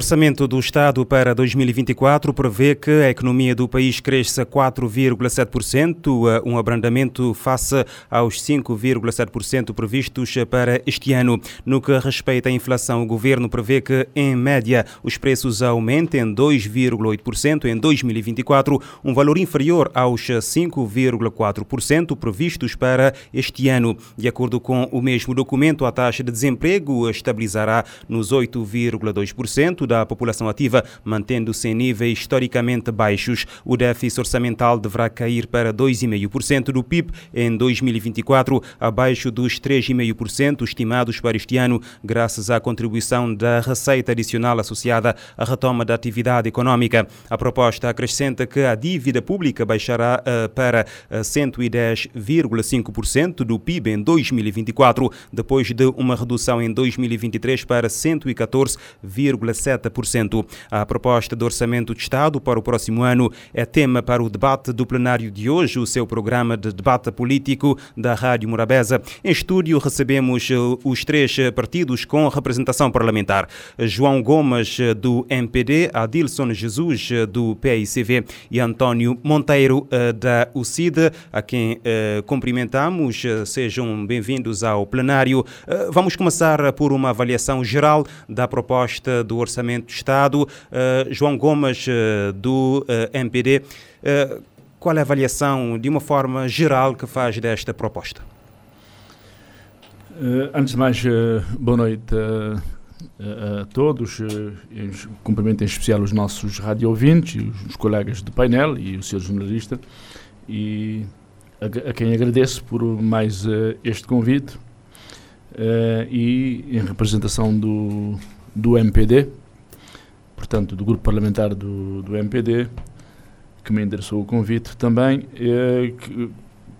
Orçamento do Estado para 2024 prevê que a economia do país cresça 4,7%, um abrandamento face aos 5,7% previstos para este ano. No que respeita à inflação, o governo prevê que, em média, os preços aumentem 2,8% em 2024, um valor inferior aos 5,4% previstos para este ano. De acordo com o mesmo documento, a taxa de desemprego estabilizará nos 8,2% da população ativa, mantendo-se em níveis historicamente baixos. O déficit orçamental deverá cair para 2,5% do PIB em 2024, abaixo dos 3,5% estimados para este ano, graças à contribuição da receita adicional associada à retoma da atividade econômica. A proposta acrescenta que a dívida pública baixará uh, para 110,5% do PIB em 2024, depois de uma redução em 2023 para 114,7%. 7%. A proposta de orçamento de Estado para o próximo ano é tema para o debate do plenário de hoje, o seu programa de debate político da Rádio Morabeza. Em estúdio recebemos eh, os três partidos com representação parlamentar. João Gomes, eh, do MPD, Adilson Jesus, eh, do PICV e António Monteiro, da UCID, a quem cumprimentamos. Sejam bem-vindos ao plenário. Vamos começar por uma avaliação geral da proposta do orçamento Orçamento do Estado. Uh, João Gomes, uh, do uh, MPD, qual é a avaliação, de uma forma geral, que faz desta proposta? antes de mais, boa noite a, todos. cumprimento em especial os nossos rádio ouvintes, os, colegas de painel e o senhor jornalista, e a, a quem agradeço por mais este convite. e em representação do, do MPD, portanto, do grupo parlamentar do, do MPD, que me endereçou o convite também, eh, que,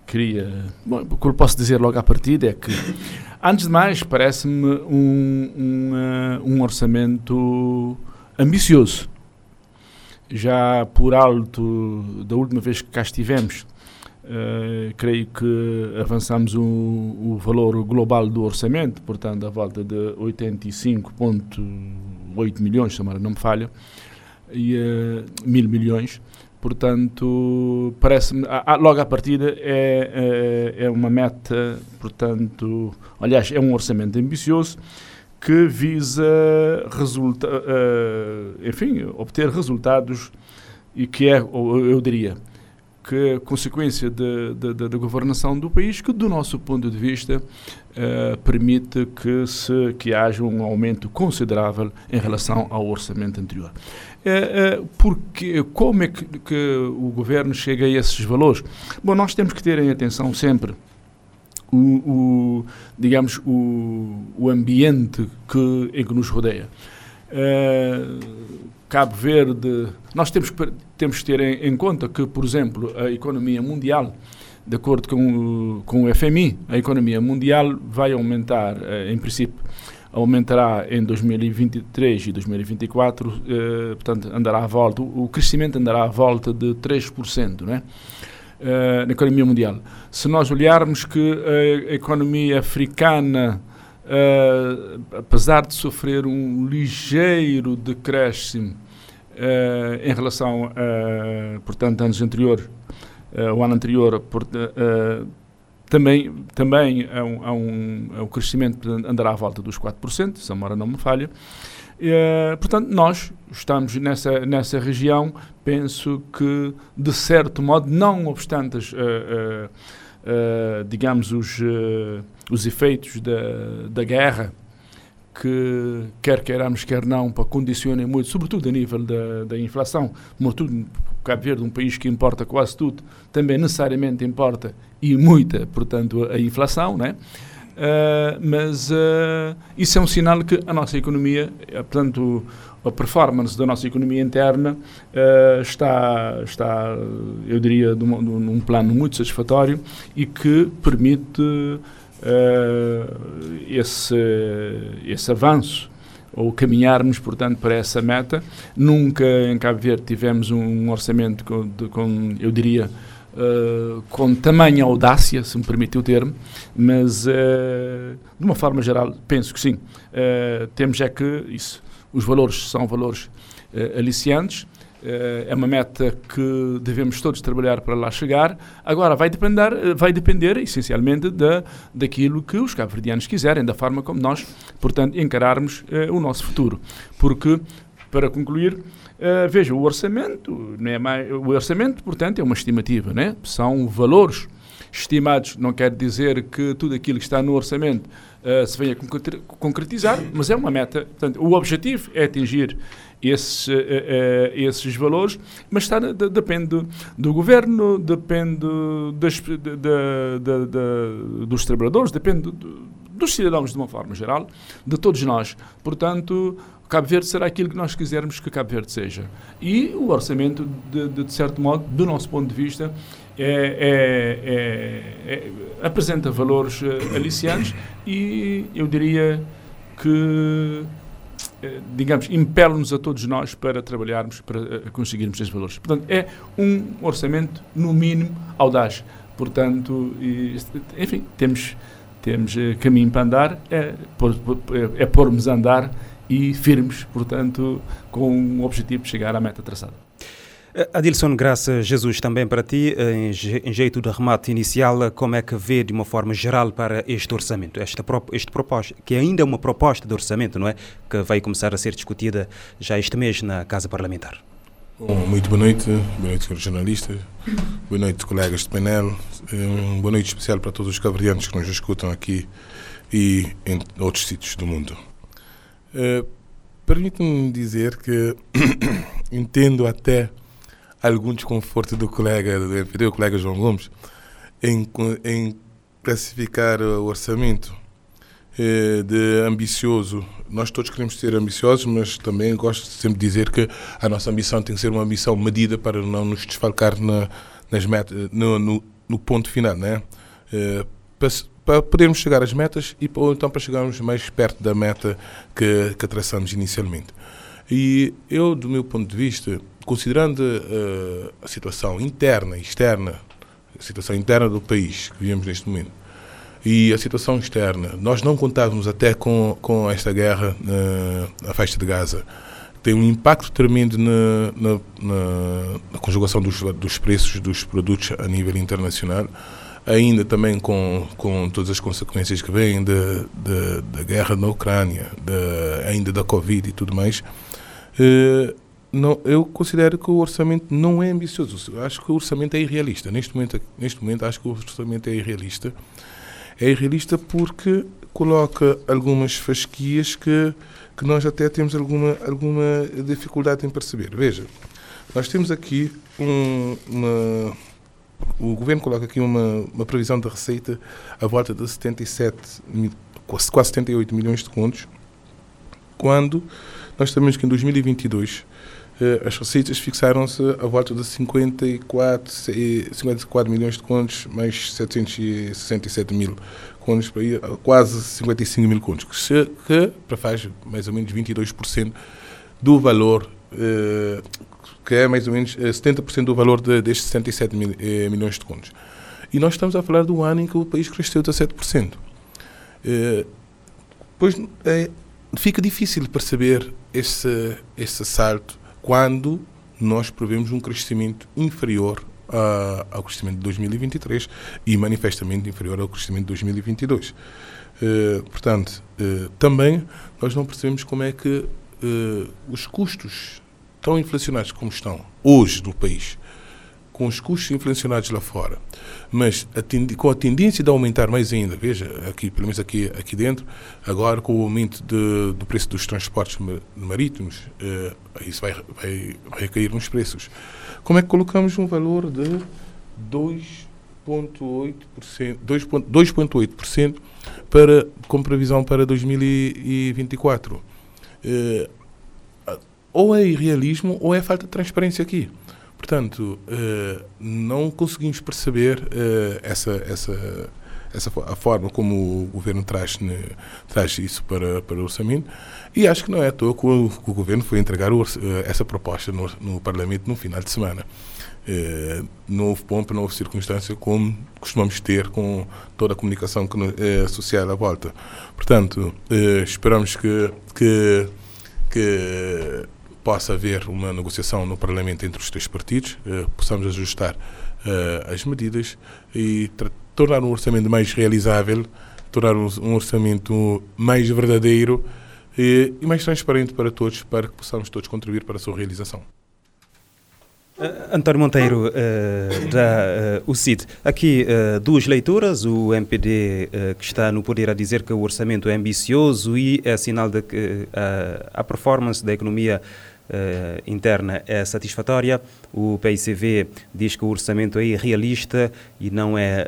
queria. Bom, o que eu posso dizer logo à partida é que, antes de mais, parece-me um, um, uh, um orçamento ambicioso. Já por alto da última vez que cá estivemos, Uh, creio que avançamos o, o, valor global do orçamento, portanto, à volta de 85,8 milhões, se não me falha, e uh, mil milhões. Portanto, parece-me, logo à partida, é, é, é, uma meta, portanto, aliás, é um orçamento ambicioso que visa resulta, uh, enfim, obter resultados e que é, eu diria, que consequência da governação do país, que do nosso ponto de vista uh, permite que, se, que haja um aumento considerável em relação ao orçamento anterior. Uh, uh, porque, como é que, que, o governo chega a esses valores? Bom, nós temos que ter em atenção sempre o, o digamos, o, o ambiente que, em que nos rodeia. Cabo Verde, nós temos que, temos que ter em, em, conta que, por exemplo, a economia mundial, de acordo com, o, com o FMI, a economia mundial vai aumentar, eh, em princípio, aumentará em 2023 e 2024, eh, portanto, andará à volta, o crescimento andará à volta de 3%, né? Uh, na economia mundial. Se nós olharmos que a economia africana Uh, apesar de sofrer um ligeiro decréscimo uh, em relação a, portanto, anos anteriores, uh, o ano anterior, por, também, também é um, é um, é um crescimento andará à volta dos 4%, se a memória não me falha. portanto, nós estamos nessa, nessa região, penso que, de certo modo, não obstante digamos, os os efeitos da, da guerra, que quer queiramos, quer não, para condicionem muito, sobretudo a nível da, da inflação, sobretudo Cabo Verde, um país que importa quase tudo, também necessariamente importa e muita, portanto, a inflação, né? Uh, mas uh, isso é um sinal que a nossa economia, uh, portanto, a performance da nossa economia interna está, está, eu diria, num, num plano muito satisfatório e que permite uh, esse, esse avanço ou caminharmos, portanto, para essa meta. Nunca em Cabo Verde tivemos um orçamento com, de, com eu diria, uh, com tamanha audácia, se me permite o termo, mas uh, de uma forma geral penso que sim. Uh, temos é que isso, os valores são valores aliciantes, é uma meta que devemos todos trabalhar para lá chegar. Agora, vai depender, vai depender essencialmente da, daquilo que os cabo-verdianos quiserem, da forma como nós, portanto, encararmos o nosso futuro. Porque, para concluir, Uh, veja, o orçamento, não é mais, o orçamento, portanto, é uma estimativa, né? são valores estimados, não quer dizer que tudo aquilo que está no orçamento se venha concretizar, mas é uma meta. Portanto, o objetivo é atingir esses, uh, esses valores, mas está, de, depende do, governo, depende das, de, de, dos trabalhadores, depende do, dos cidadãos de uma forma geral, de todos nós. Portanto, Cabo Verde será aquilo que nós quisermos que Cabo Verde seja. E o orçamento, de, de, de certo modo, do nosso ponto de vista, é, é, é, apresenta valores uh, aliciantes e eu diria que, digamos, impele-nos a todos nós para trabalharmos, para uh, conseguirmos esses valores. Portanto, é um orçamento, no mínimo, audaz. Portanto, enfim, temos, temos caminho para andar, é, é, é pormos a andar e firmes, portanto, com o objetivo de chegar à meta traçada. Eh, Adilson, graças Jesus também para ti, eh, em jeito de remate inicial, como é que vê de uma forma geral para este orçamento, esta este proposta, que ainda é uma proposta de orçamento, não é? Que vai começar a ser discutida já este mês na Casa Parlamentar. Bom, muito boa noite, boa noite, senhores jornalistas, boa noite, colegas de painel, uma boa noite especial para todos os cabrianos que nos escutam aqui e em outros sítios do mundo. Uh, Permite-me dizer que entendo até algum desconforto do colega do MPD, o colega João Gomes, em, em classificar o orçamento eh, de ambicioso. Nós todos queremos ser ambiciosos, mas também gosto de sempre dizer que a nossa ambição tem que ser uma ambição medida para não nos desfalcar na, nas metas, no, no, no ponto final, né? Eh, para podermos chegar às metas e ou então para chegarmos mais perto da meta que, que traçamos inicialmente. E eu, do meu ponto de vista, considerando uh, a situação interna e externa, a situação interna do país que vivemos neste momento, e a situação externa, nós não contávamos até com, com esta guerra uh, na faixa de Gaza. Tem um impacto tremendo na, na, na, na conjugação dos, dos preços dos produtos a nível internacional ainda também com, com todas as consequências que vêm da guerra na Ucrânia, de, ainda da Covid e tudo mais, eh, não, eu considero que o orçamento não é ambicioso. Acho que o orçamento é irrealista. Neste momento, neste momento acho que o orçamento é irrealista. É irrealista porque coloca algumas fasquias que, que nós até temos alguma, alguma dificuldade em perceber. Veja, nós temos aqui um, uma o governo coloca aqui uma, uma previsão de receita à volta de 77, quase 78 milhões de contos, quando nós sabemos que em 2022 eh, as receitas fixaram-se à volta de 54, 54 milhões de contos, mais 767 mil contos, quase 55 mil contos, que, que faz mais ou menos 22% do valor eh, que é mais ou menos 70% eh, do valor de, destes 67 mil, eh, milhões de contos. E nós estamos a falar do ano em que o país cresceu 17%. Eh, pois é, fica difícil perceber esse, esse salto quando nós prevemos um crescimento inferior a, ao crescimento de 2023 e manifestamente inferior ao crescimento de 2022. Eh, portanto, eh, também nós não percebemos como é que eh, os custos tão inflacionados como estão hoje no país, com os custos inflacionados lá fora, mas a com a tendência de aumentar mais ainda, veja, aqui, pelo menos aqui, aqui dentro, agora com o aumento de, do preço dos transportes marítimos, uh, isso vai, vai, vai cair nos preços. Como é que colocamos um valor de 2,8%, 2,8% para, com previsão para 2024? Uh, ou é irrealismo ou é falta de transparência aqui. Portanto, uh, não conseguimos perceber uh, essa, essa, essa a forma como o governo traz, ne, traz isso para, para o orçamento e acho que não é à toa que o, governo foi entregar uh, essa proposta no, no, Parlamento no final de semana. Não houve pompa, não houve circunstância como costumamos ter com toda a comunicação que, social à volta. Portanto, esperamos que, que que possa haver uma negociação no Parlamento entre os três partidos, uh, possamos ajustar uh, as medidas e tornar um orçamento mais realizável, tornar um, orçamento mais verdadeiro e, e mais transparente para todos, para que possamos todos contribuir para a sua realização. Uh, António Monteiro, uh, da uh, UCID. Aqui duas leituras. O MPD que está no poder a dizer que o orçamento é ambicioso e é sinal de que a performance da economia interna é satisfatória. O PICV diz que o orçamento é irrealista e não é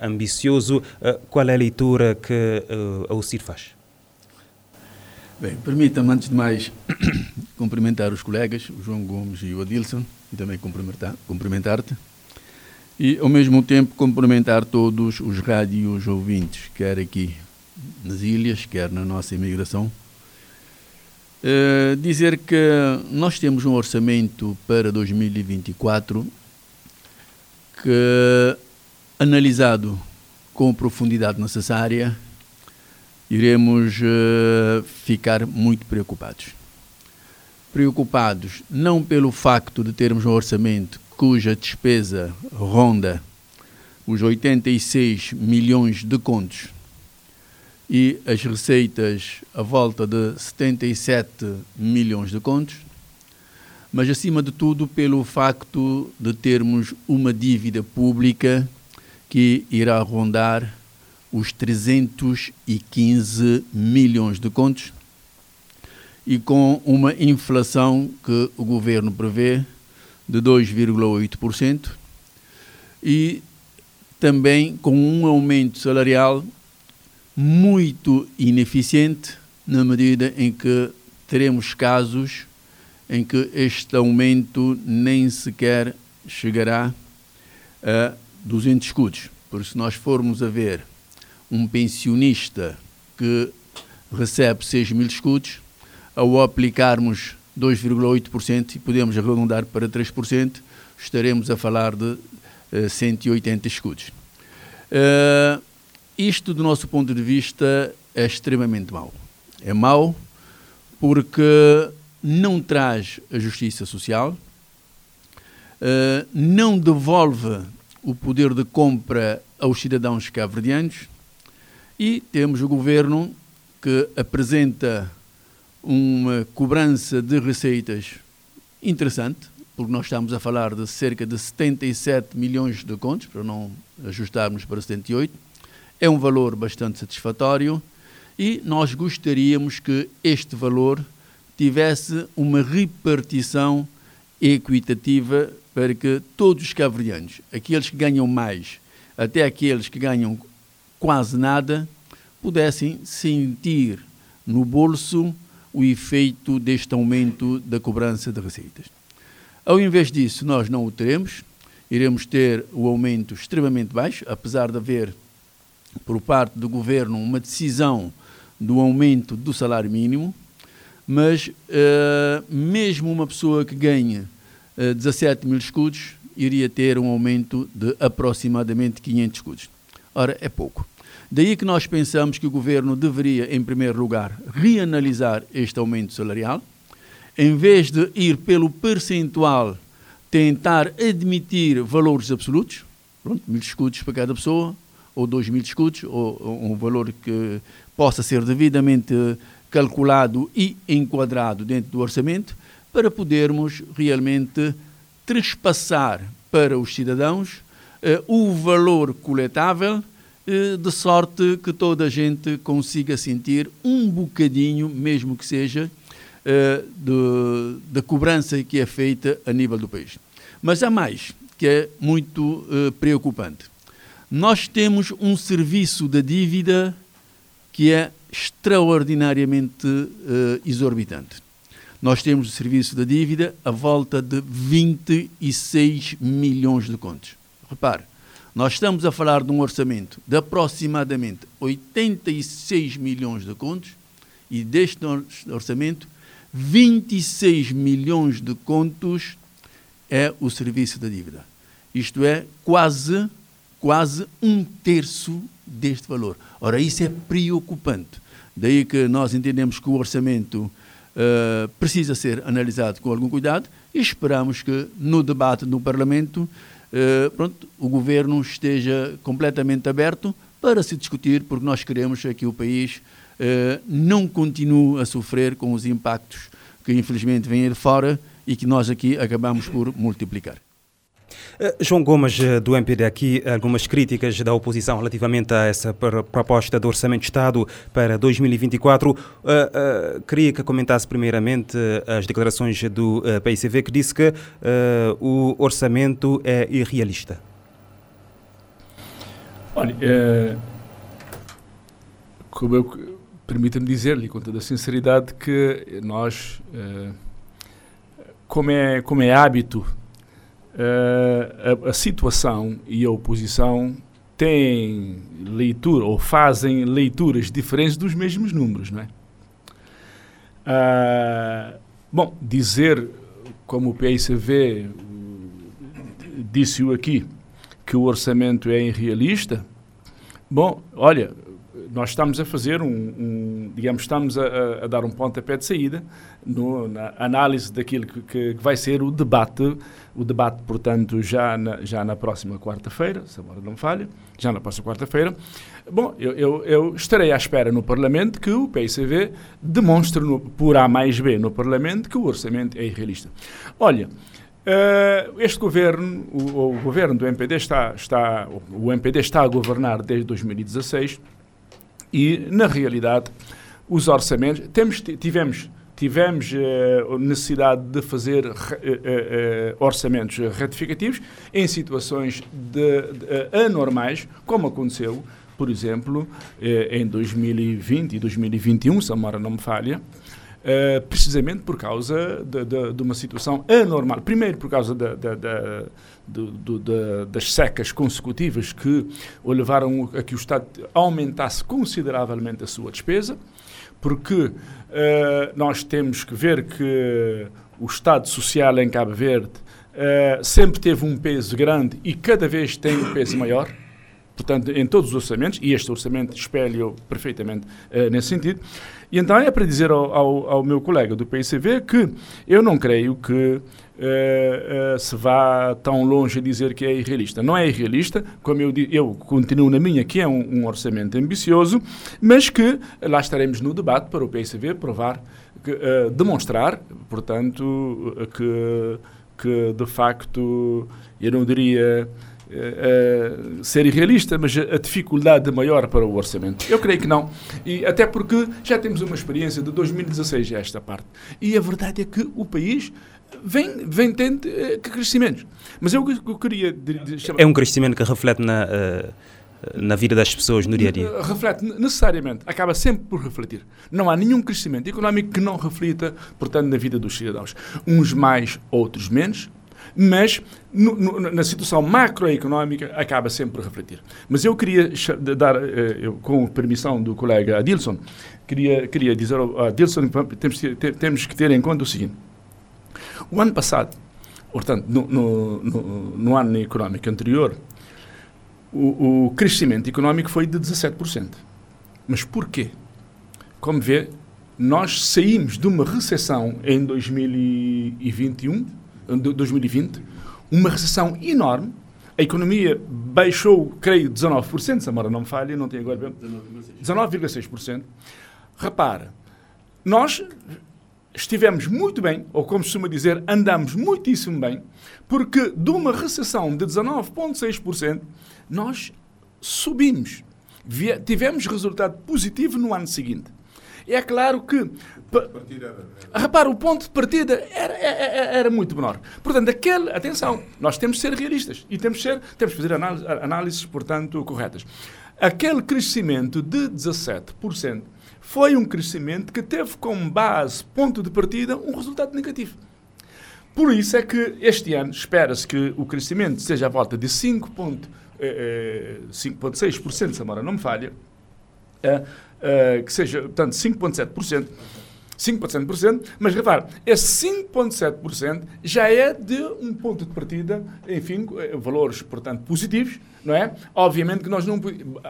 ambicioso. qual é a leitura que a UCID faz? Bem, permita-me, antes de mais, cumprimentar os colegas, o João Gomes e o Adilson, e também cumprimentar-te. E, ao mesmo tempo, cumprimentar todos os rádios ouvintes, quer aqui nas ilhas, quer na nossa imigração. Uh, dizer que nós temos um orçamento para 2024 que, analisado com a profundidade necessária, iremos uh, ficar muito preocupados. Preocupados não pelo facto de termos um orçamento cuja despesa ronda os 86 milhões de contos e as receitas à volta de 77 milhões de contos, mas acima de tudo pelo facto de termos uma dívida pública que irá rondar os 315 milhões de contos. E com uma inflação que o governo prevê de 2,8% e também com um aumento salarial muito ineficiente na medida em que teremos casos em que este aumento nem sequer chegará a 200 escudos. Por se nós formos a ver um pensionista que recebe 6 mil escudos, ao aplicarmos 2,8% e podemos arredondar para 3%, estaremos a falar de uh, eh, 180 escudos. Uh, isto, do nosso ponto de vista, é extremamente mau. É mau porque não traz a justiça social, uh, não devolve o poder de compra aos cidadãos cabo-verdianos e temos o governo que apresenta uma cobrança de receitas interessante, porque nós estamos a falar de cerca de 77 milhões de contos, para não ajustarmos para 78. É um valor bastante satisfatório e nós gostaríamos que este valor tivesse uma repartição equitativa para que todos os cabo aqueles que ganham mais, até aqueles que ganham quase nada, pudessem sentir no bolso o efeito deste aumento da cobrança de receitas. Ao invés disso, nós não o teremos, iremos ter o aumento extremamente baixo, apesar de haver, por parte do governo, uma decisão do aumento do salário mínimo, mas uh, mesmo uma pessoa que ganha uh, 17 mil escudos iria ter um aumento de aproximadamente 500 escudos. Ora, é pouco. Daí que nós pensamos que o governo deveria, em primeiro lugar, reanalisar este aumento salarial, em vez de ir pelo percentual, tentar admitir valores absolutos, pronto, mil escudos para cada pessoa, ou dois mil escudos, ou, um valor que possa ser devidamente calculado e enquadrado dentro do orçamento, para podermos realmente trespassar para os cidadãos uh, o valor coletável eh, de sorte que toda a gente consiga sentir um bocadinho, mesmo que seja, eh, da cobrança que é feita a nível do país. Mas há mais, que é muito eh, preocupante. Nós temos um serviço da dívida que é extraordinariamente exorbitante. Nós temos o serviço da dívida a volta de 26 milhões de contos. Repare, nós estamos a falar de um orçamento de aproximadamente 86 milhões de contos e deste orçamento 26 milhões de contos é o serviço da dívida. Isto é quase quase um terço deste valor. Ora, isso é preocupante. Daí que nós entendemos que o orçamento uh, precisa ser analisado com algum cuidado e esperamos que no debate no Parlamento uh, pronto, o governo esteja completamente aberto para se discutir, porque nós queremos que o país uh, não continue a sofrer com os impactos que infelizmente vêm de fora e que nós aqui acabamos por multiplicar. Eh, João Gomes, eh, do MPD, aqui algumas críticas da oposição relativamente a essa proposta de Orçamento de Estado para 2024. Uh, uh, queria que comentasse primeiramente as declarações do uh, PICV, que disse que o orçamento é irrealista. Olha, é, como eu permita-me dizer-lhe com toda a sinceridade que nós, é, como, é, como é hábito uh, a, a, situação e a oposição têm leitura ou fazem leituras diferentes dos mesmos números, não é? Uh, bom, dizer como o PICV disse-o aqui que o orçamento é irrealista, bom, olha, nós estamos a fazer um, um digamos, estamos a, a, dar um pontapé de saída no, na análise daquilo que, que, vai ser o debate, o debate, portanto, já na, já na próxima quarta-feira, se a não falha, já na próxima quarta-feira. Bom, eu, eu, eu, estarei à espera no Parlamento que o PICV demonstre no, por A mais B no Parlamento que o orçamento é irrealista. Olha, Uh, este governo, o, o, governo do MPD está, está, o MPD está a governar desde 2016 e, na realidade, os orçamentos, temos, tivemos, tivemos uh, necessidade de fazer uh, uh, orçamentos retificativos em situações de, de, anormais, como aconteceu, por exemplo, em 2020 e 2021, se a memória não me falha, precisamente por causa de, de, de, uma situação anormal. Primeiro, por causa da, da, da, das secas consecutivas que o levaram a que o Estado aumentasse consideravelmente a sua despesa, porque uh, nós temos que ver que o Estado Social em Cabo Verde uh, sempre teve um peso grande e cada vez tem um peso maior portanto, em todos os orçamentos, e este orçamento espelha perfeitamente uh, nesse sentido. E então é para dizer ao, ao, ao, meu colega do PICV que eu não creio que uh, uh, se vá tão longe a dizer que é irrealista. Não é irrealista, como eu, eu continuo na minha, que é um, um, orçamento ambicioso, mas que lá estaremos no debate para o PICV provar, que, demonstrar, portanto, que, que de facto, eu não diria uh, ser irrealista, mas a dificuldade maior para o orçamento. Eu creio que não. E até porque já temos uma experiência de 2016 a esta parte. E a verdade é que o país vem, vem tendo uh, crescimentos. Mas eu, eu queria... De, de, chamar... É um crescimento que reflete na... Uh na vida das pessoas no dia a dia? Reflete necessariamente, acaba sempre por refletir. Não há nenhum crescimento económico que não reflita, portanto, na vida dos cidadãos. Uns mais, outros menos, mas no, no, na situação macroeconómica acaba sempre por refletir. Mas eu queria dar, eh, eu, com permissão do colega Adilson, queria, queria dizer ao Adilson temos, temos que ter em conta o seguinte. O ano passado, portanto, no, no, no, no ano económico anterior, o, o, crescimento económico foi de 17%. Mas porquê? Como vê, nós saímos de uma recessão em 2021 2020, uma recessão enorme, a economia baixou, creio, 19%, se a memória não me falha, não tenho agora... 19,6%. Repara, nós estivemos muito bem, ou como se costuma dizer, andamos muitíssimo bem, porque de uma recessão de 19,6%, nós subimos. Tivemos resultado positivo no ano seguinte. É claro que. Repara, o ponto de partida era, era, era, muito menor. Portanto, aquele. Atenção, nós temos de ser realistas e temos de, ser, temos de fazer análises, análises, portanto, corretas. Aquele crescimento de 17% foi um crescimento que teve como base, ponto de partida, um resultado negativo. Por isso é que este ano espera-se que o crescimento seja à volta de 5,6%, eh, eh, se a memória não me falha, uh, que seja, portanto, 5,7%. 5,7%, mas repare, esse 5,7% já é de um ponto de partida, enfim, eh, valores, portanto, positivos, não é? Obviamente que nós não.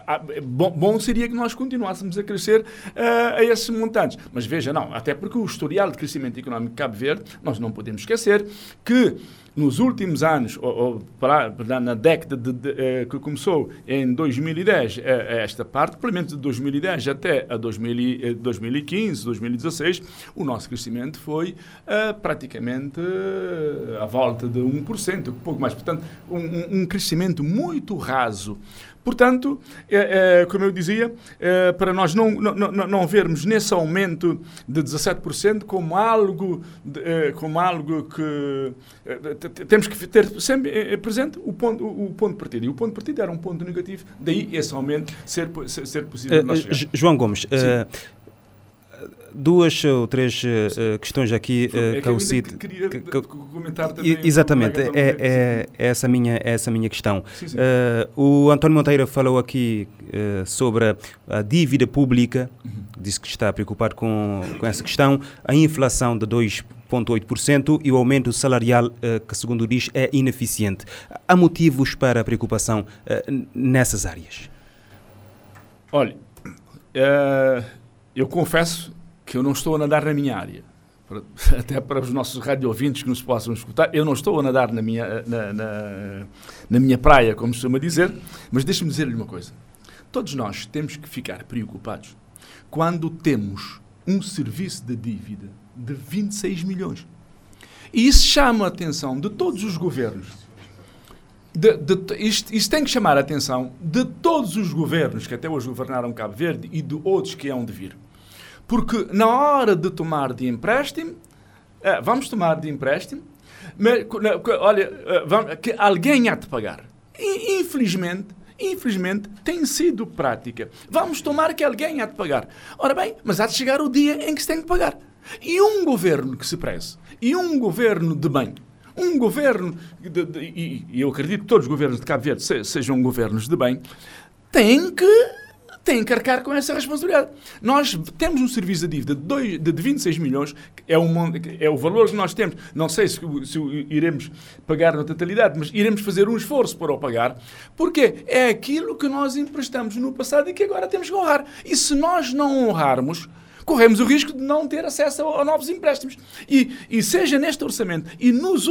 Ah, bom, bom seria que nós continuássemos a crescer uh, a esses montantes. Mas veja, não, até porque o historial de crescimento económico de Cabo Verde, nós não podemos esquecer que nos últimos anos, ou, ou na década de, de, eh, que começou em 2010, eh, esta parte, pelo menos de 2010 até a 2000, 2015, 2016, o nosso crescimento foi eh, praticamente à volta de 1%, um pouco mais. Portanto, um, um crescimento muito raso. Portanto, é, é, como eu dizia, é, para nós não, não, não vermos nesse aumento de 17% como algo, como algo que temos que ter sempre presente o ponto, o, ponto de partida. E o ponto de partida era um ponto negativo, daí esse aumento ser, ser, possível. Uh, João Gomes, duas ou três uh, questões aqui uh, que eu cito. Queria que, que, comentar também. Exatamente, é, é, é, essa minha, é essa minha questão. Sim, sim. Uh, o António Monteiro falou aqui uh, sobre a dívida pública, uhum. disse que está preocupado com, com essa questão, a inflação de 2,8% e o aumento salarial, que, segundo diz, é ineficiente. Há motivos para a preocupação nessas áreas? Olha, eu confesso que eu não estou a nadar na minha área. Até para os nossos rádio ouvintes que nos possam escutar, eu não estou a nadar na minha, na, na, na minha praia, como se chama dizer, mas deixe-me dizer-lhe uma coisa. Todos nós temos que ficar preocupados quando temos um serviço de dívida de 26 milhões. E isso chama a atenção de todos os governos. De, de, isto, isto, tem que chamar a atenção de todos os governos que até hoje governaram Cabo Verde e de outros que hão de vir. Porque na hora de tomar de empréstimo, é, vamos tomar de empréstimo, mas, olha, é, vamos, que alguém há de pagar. E, infelizmente, infelizmente, tem sido prática. Vamos tomar que alguém há de pagar. Ora bem, mas há de chegar o dia em que se tem que pagar. E um governo que se preze, e um governo de bem, um governo, de, de, e, e eu acredito que todos os governos de Cabo Verde sejam governos de bem, tem que têm que arcar com essa responsabilidade. Nós temos um serviço de dívida de, dois, de 26 milhões, é, um, é o valor que nós temos. Não sei se, se iremos pagar na totalidade, mas iremos fazer um esforço para o pagar, porque é aquilo que nós emprestamos no passado e que agora temos que honrar. E se nós não honrarmos, corremos o risco de não ter acesso a, novos empréstimos. E, e seja neste orçamento e nos,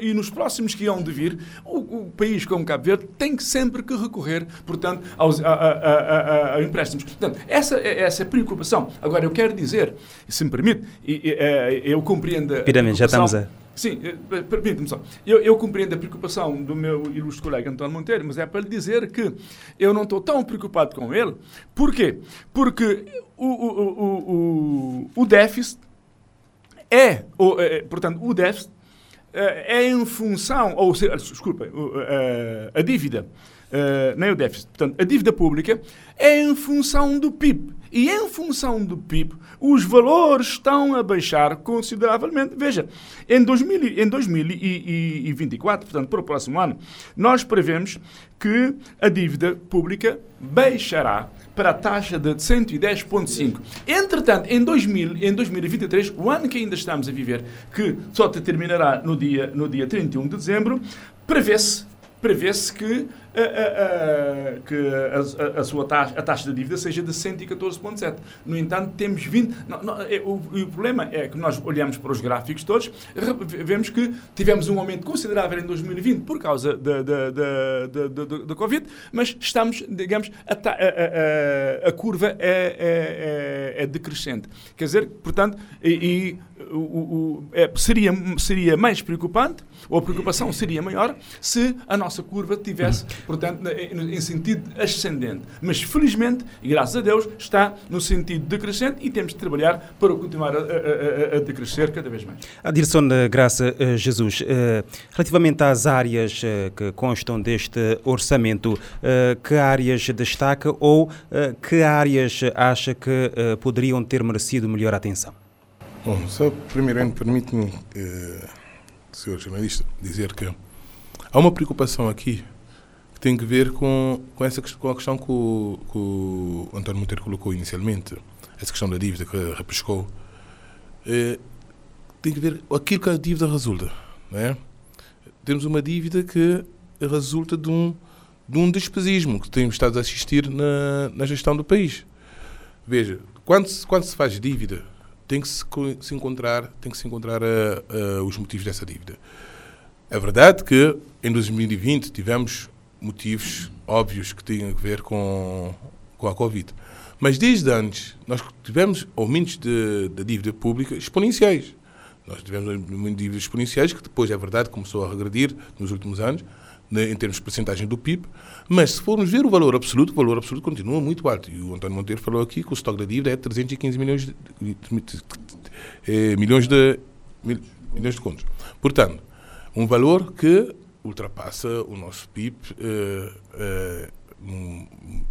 e nos próximos que hão de vir, o, o país como Cabo Verde tem que sempre que recorrer, portanto, aos, a, a, a, empréstimos. Portanto, essa, essa preocupação. Agora, eu quero dizer, se me permite, eh, eu compreendo a. Piramente, já estamos a. Sim, eh, permita-me só. Eu, eu, compreendo a preocupação do meu ilustre colega António Monteiro, mas é para lhe dizer que eu não estou tão preocupado com ele. Porquê? Porque o, o, o, o, déficit é, o, é, portanto, o déficit é, é em função, ou seja, desculpa, a dívida, nem o déficit, portanto, a dívida pública é em função do PIB. E em função do PIB, os valores estão a baixar consideravelmente. Veja, em, 2000, em 2024, portanto, para o próximo ano, nós prevemos que a dívida pública baixará para a taxa de 110,5. Entretanto, em, 2000, em 2023, o ano que ainda estamos a viver, que só terminará no dia, no dia 31 de dezembro, prevê-se prevê-se que a, a, a, que a, a, sua taxa, a taxa de dívida seja de 114,7. No entanto, temos 20. Não, não, é, o, o, problema é que nós olhamos para os gráficos todos, vemos que tivemos um aumento considerável em 2020 por causa da, Covid, mas estamos, digamos, a, a, curva é, é, é, decrescente. Quer dizer, portanto, e, e o, o, é, seria, seria mais preocupante, ou a preocupação seria maior, se a nossa curva tivesse portanto, em sentido ascendente. Mas, felizmente, e graças a Deus, está no sentido decrescente e temos de trabalhar para continuar a, a, a decrescer cada vez mais. A direção da Graça uh, Jesus, uh, relativamente às áreas uh, que constam deste orçamento, que áreas destaca ou que áreas acha que poderiam ter merecido melhor atenção? Bom, só primeiramente permite-me, senhor jornalista, dizer que há uma preocupação aqui que tem que ver com, com, essa, com a questão que o, que o António Monteiro colocou inicialmente, essa questão da dívida que repescou. eh, tem que ver aquilo que a dívida resulta. É? Temos uma dívida que resulta de um, de um despesismo que temos estado a assistir na, na gestão do país. Veja, quando quando se faz dívida, tem que se, se encontrar, tem que se encontrar uh, uh, os motivos dessa dívida. É verdade que em 2020 tivemos motivos óbvios que tinham a ver com, com a Covid. Mas desde antes, nós tivemos aumentos de, de dívida pública exponenciais. Nós tivemos dívidas exponenciais que depois, é verdade, começou a regredir nos últimos anos, né, em termos de percentagem do PIB, mas se formos ver o valor absoluto, o valor absoluto continua muito alto. E o António Monteiro falou aqui que o estoque da dívida é 315 milhões de, é, milhões de, milhões de contos. Portanto, um valor que ultrapassa o nosso PIB uh, uh,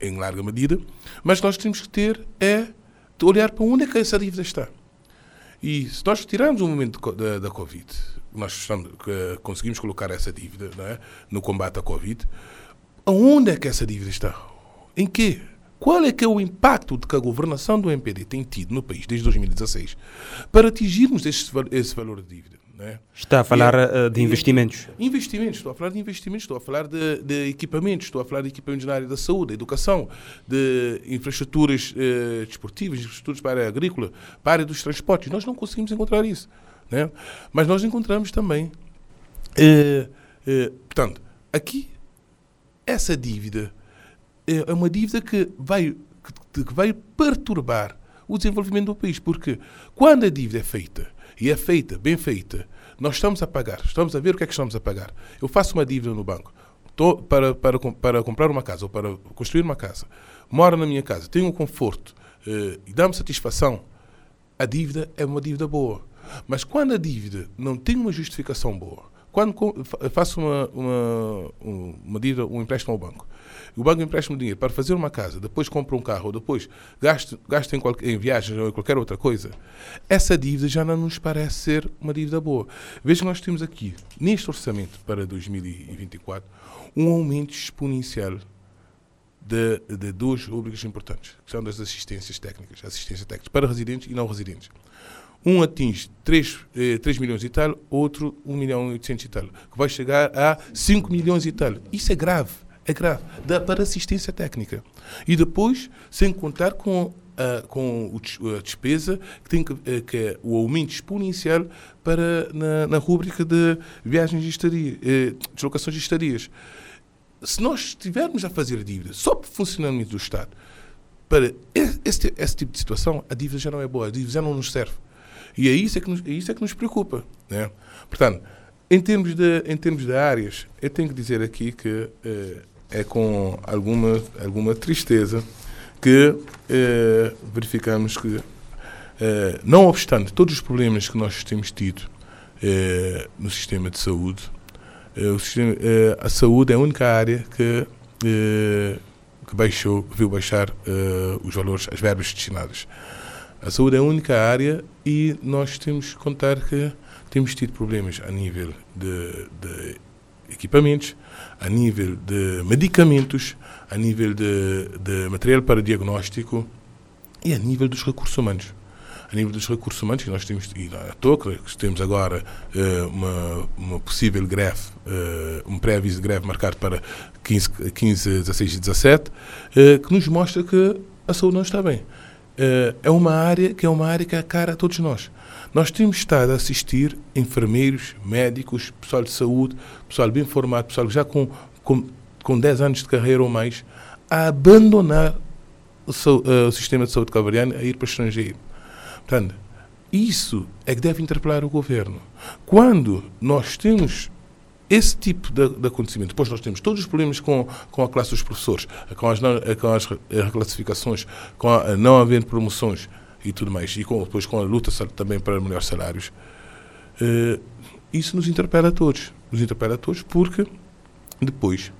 em larga medida, mas nós temos que ter é olhar para onde é que essa dívida está. E se nós tirarmos o momento da, da Covid, nós estamos, conseguimos colocar essa dívida é? no combate à Covid, aonde é que essa dívida está? Em quê? Qual é que é o impacto que a governação do MPD tem tido no país desde 2016 para atingirmos esse, esse valor de dívida? É? Está a falar é, de investimentos. Investimentos, estou a falar de investimentos, estou a falar de, de, equipamentos, estou a falar de equipamentos na área da saúde, da educação, de infraestruturas eh, desportivas, infraestruturas para a área agrícola, para a área dos transportes. Nós não conseguimos encontrar isso. Né? Mas nós encontramos também. Eh, eh, portanto, aqui, essa dívida é uma dívida que vai, que, que vai perturbar o desenvolvimento do país, porque quando a dívida é feita e é feita, bem feita, nós estamos a pagar, estamos a ver o que é que estamos a pagar. Eu faço uma dívida no banco tô, para, para, para comprar uma casa ou para construir uma casa, moro na minha casa, tenho um conforto eh, e dá-me satisfação, a dívida é uma dívida boa. Mas quando a dívida não tem uma justificação boa, quando faço uma, uma, uma dívida, um empréstimo ao banco, o banco empresta-me dinheiro para fazer uma casa, depois compra um carro, ou depois gasta, gasta em, em viagens ou em qualquer outra coisa, essa dívida já não nos parece ser uma dívida boa. Veja nós temos aqui, neste orçamento para 2024, um aumento exponencial de, de duas rubricas importantes, que são das assistências técnicas, assistência técnica para residentes e não residentes. Um atinge 3, eh, 3 milhões e tal, outro 1 milhão e 800 e tal, que vai chegar a 5 milhões e tal. Isso é grave é grave, dá para assistência técnica. E depois, sem contar com a, com a despesa que, tem que, eh, que é o aumento exponencial para, na, na rúbrica de viagens de estadia, eh, deslocações de estadias. Se nós estivermos a fazer dívida só o funcionamento do Estado, para esse, esse, tipo de situação, a dívida já não é boa, a dívida já não nos serve. E é isso é que nos, é isso é que nos preocupa. Né? Portanto, em termos, de, em termos de áreas, eu tenho que dizer aqui que eh, é com alguma, alguma tristeza que eh, verificamos que, eh, não obstante todos os problemas que nós temos tido eh, no sistema de saúde, eh, sistema, eh, a saúde é a única área que, que baixou, viu baixar os valores, as verbas destinadas. A saúde é a única área e nós temos que contar que temos tido problemas a nível de, de equipamentos, a nível de medicamentos, a nível de, de material para diagnóstico e a nível dos recursos humanos a nível dos recursos humanos, que nós temos, e à toa, que temos agora uh, uma, uma possível greve, uh, um pré-aviso de greve marcado para 15, 15 16 e 17, uh, que nos mostra que a saúde não está bem. É uma área que é uma área que é cara a todos nós. Nós temos estado a assistir enfermeiros, médicos, pessoal de saúde, pessoal bem formado, pessoal já com, com, com 10 anos de carreira ou mais, a abandonar o, uh, o sistema de saúde cavariano a ir para o estrangeiro. Portanto, isso é que deve interpelar o governo. Quando nós temos esse tipo de, de, acontecimento, depois nós temos todos os problemas com, com a classe dos professores, com as, com as reclassificações, com a não haver promoções, e tudo mais, e com, depois com a luta também para melhores salários, uh, isso nos interpela a todos. Nos interpela a todos porque depois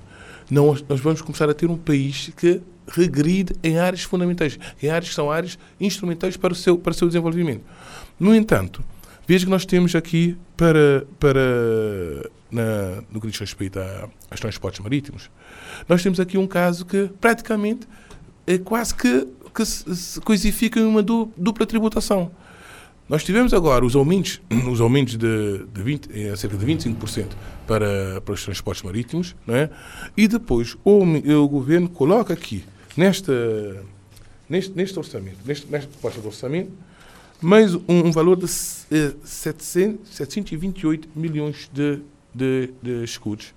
não, nós vamos começar a ter um país que regride em áreas fundamentais, em áreas que são áreas instrumentais para o seu, para o seu desenvolvimento. No entanto, veja que nós temos aqui para, para na, no que diz respeito aos transportes marítimos, nós temos aqui um caso que praticamente é quase que que se, coisificam em uma dupla tributação. Nós tivemos agora os aumentos, os aumentos de, de 20, eh, cerca de 25% para, para os transportes marítimos, não é? e depois o, o governo coloca aqui, neste, neste orçamento, neste, nesta proposta de orçamento, mais um, um valor de 700, 728 milhões de, de, de escudos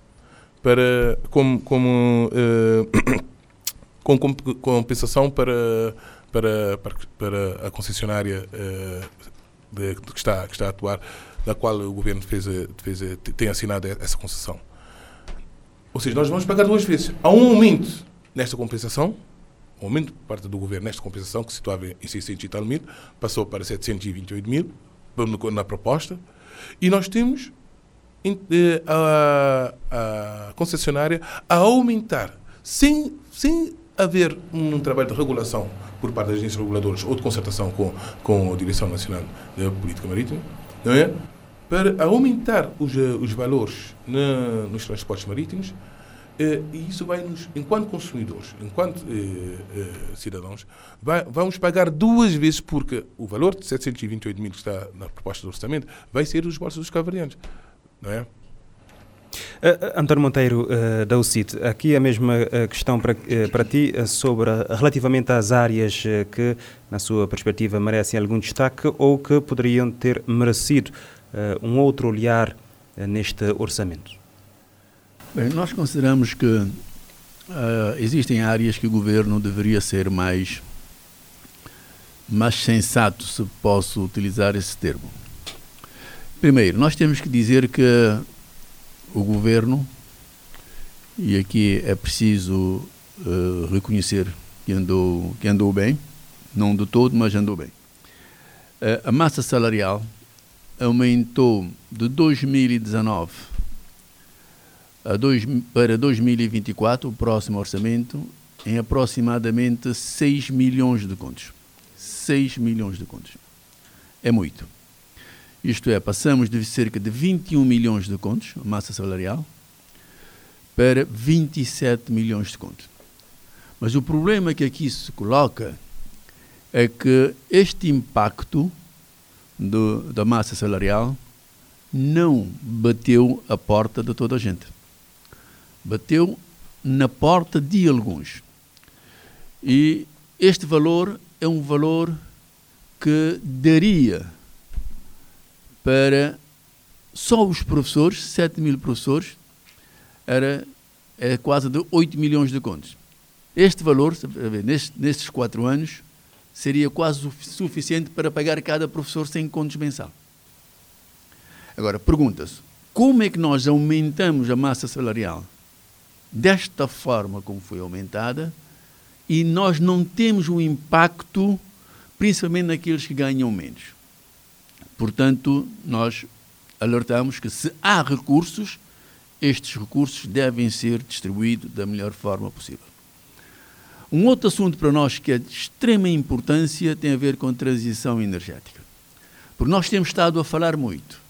para, como, como, uh, com compensação para, para, para, a concessionária uh, de, que, está, que está a atuar, da qual o governo fez, fez, tem assinado essa concessão. Ou seja, nós vamos pagar duas vezes. Há um aumento nesta compensação, um aumento por parte do governo nesta compensação, que se situava em 600 e tal mil, passou para 728 mil na proposta, e nós temos a, a concessionária a aumentar, sem, sem haver um trabalho de regulação por parte das agências reguladoras ou de concertação com, com a Direção Nacional da Política Marítima, não é? para aumentar os, eh, os valores na, nos transportes marítimos eh, e isso vai nos, enquanto consumidores, enquanto eh, eh, cidadãos, vai, vamos pagar duas vezes porque o valor de 728 mil que está na proposta de orçamento vai ser os bolsos dos cavarianos, não é? Uh, António Monteiro, uh, da UCIT, aqui a mesma uh, questão para, para ti sobre relativamente às áreas que, na sua perspectiva, merecem algum destaque ou que poderiam ter merecido um outro olhar neste orçamento. Bem, nós consideramos que existem áreas que o governo deveria ser mais, mais sensato, se posso utilizar esse termo. Primeiro, nós temos que dizer que o governo, e aqui é preciso uh, reconhecer que andou, que andou bem, não do todo, mas andou bem. Uh, a massa salarial aumentou de 2019 a dois, para 2024, o próximo orçamento, em aproximadamente 6 milhões de contos. 6 milhões de contos. É muito. Isto é, passamos de cerca de 21 milhões de contos, massa salarial, para 27 milhões de contos. Mas o problema que aqui se coloca é que este impacto do, da massa salarial não bateu a porta de toda a gente. Bateu na porta de alguns. E este valor é um valor que daria para só os professores, 7 mil professores, era é quase de 8 milhões de contos. Este valor, nestes, nestes quatro anos, seria quase suficiente para pagar cada professor 100 contos mensal. Agora, pergunta-se, como é que nós aumentamos a massa salarial desta forma como foi aumentada e nós não temos um impacto, principalmente naqueles que ganham menos? Portanto, nós alertamos que se há recursos, estes recursos devem ser distribuídos da melhor forma possível. Um outro assunto para nós que é de extrema importância tem a ver com a transição energética. Porque nós temos estado a falar muito.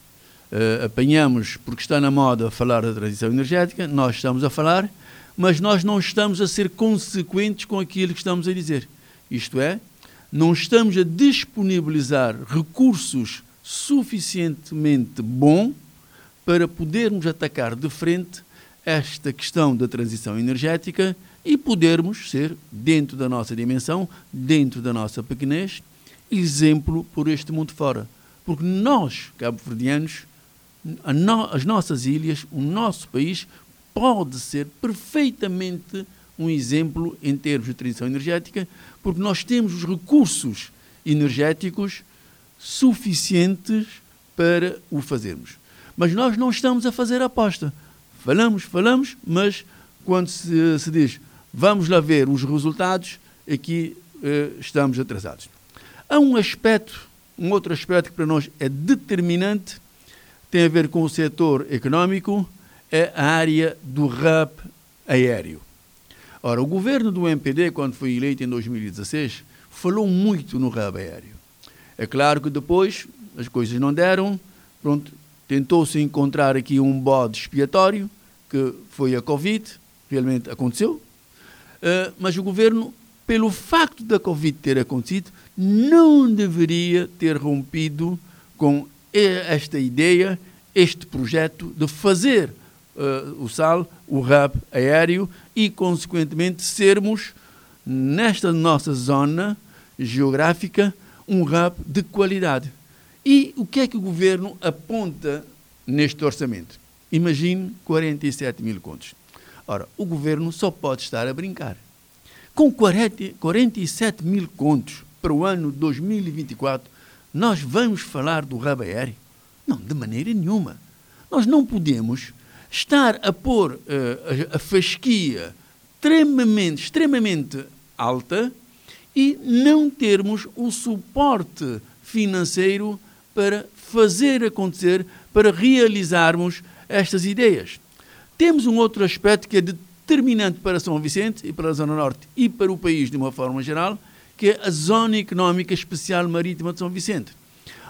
Uh, apanhamos, porque está na moda falar da transição energética, nós estamos a falar, mas nós não estamos a ser consequentes com aquilo que estamos a dizer. Isto é, não estamos a disponibilizar recursos suficientemente bom para podermos atacar de frente esta questão da transição energética e podermos ser, dentro da nossa dimensão, dentro da nossa pequenez, exemplo por este mundo fora. Porque nós, cabo-verdianos, no, as nossas ilhas, o nosso país, pode ser perfeitamente um exemplo em termos de transição energética, porque nós temos os recursos energéticos suficientes para o fazermos. Mas nós não estamos a fazer aposta. Falamos, falamos, mas quando se, se diz vamos lá ver os resultados, aqui eh, estamos atrasados. Há um aspecto, um outro aspecto que para nós é determinante, tem a ver com o setor económico, é a área do RAP aéreo. Ora, o governo do MPD, quando foi eleito em 2016, falou muito no RAP aéreo. É claro que depois as coisas não deram, pronto, tentou-se encontrar aqui um bode expiatório, que foi a Covid, realmente aconteceu, uh, mas o governo pelo facto da Covid ter acontecido, não deveria ter rompido com esta ideia, este projeto de fazer uh, o SAL, o hub aéreo e, consequentemente, sermos, nesta nossa zona geográfica, um hub de qualidade. E o que é que o governo aponta neste orçamento? Imagine 47 mil contos. Ora, o governo só pode estar a brincar. Com 40, 47 mil contos para o ano 2024, nós vamos falar do hub aéreo? Não, de maneira nenhuma. Nós não podemos estar a pôr uh, a, a fasquia extremamente, extremamente alta e não termos o suporte financeiro para fazer acontecer, para realizarmos estas ideias. Temos um outro aspecto que é determinante para São Vicente e para a Zona Norte e para o país de uma forma geral, que é a Zona Económica Especial Marítima de São Vicente.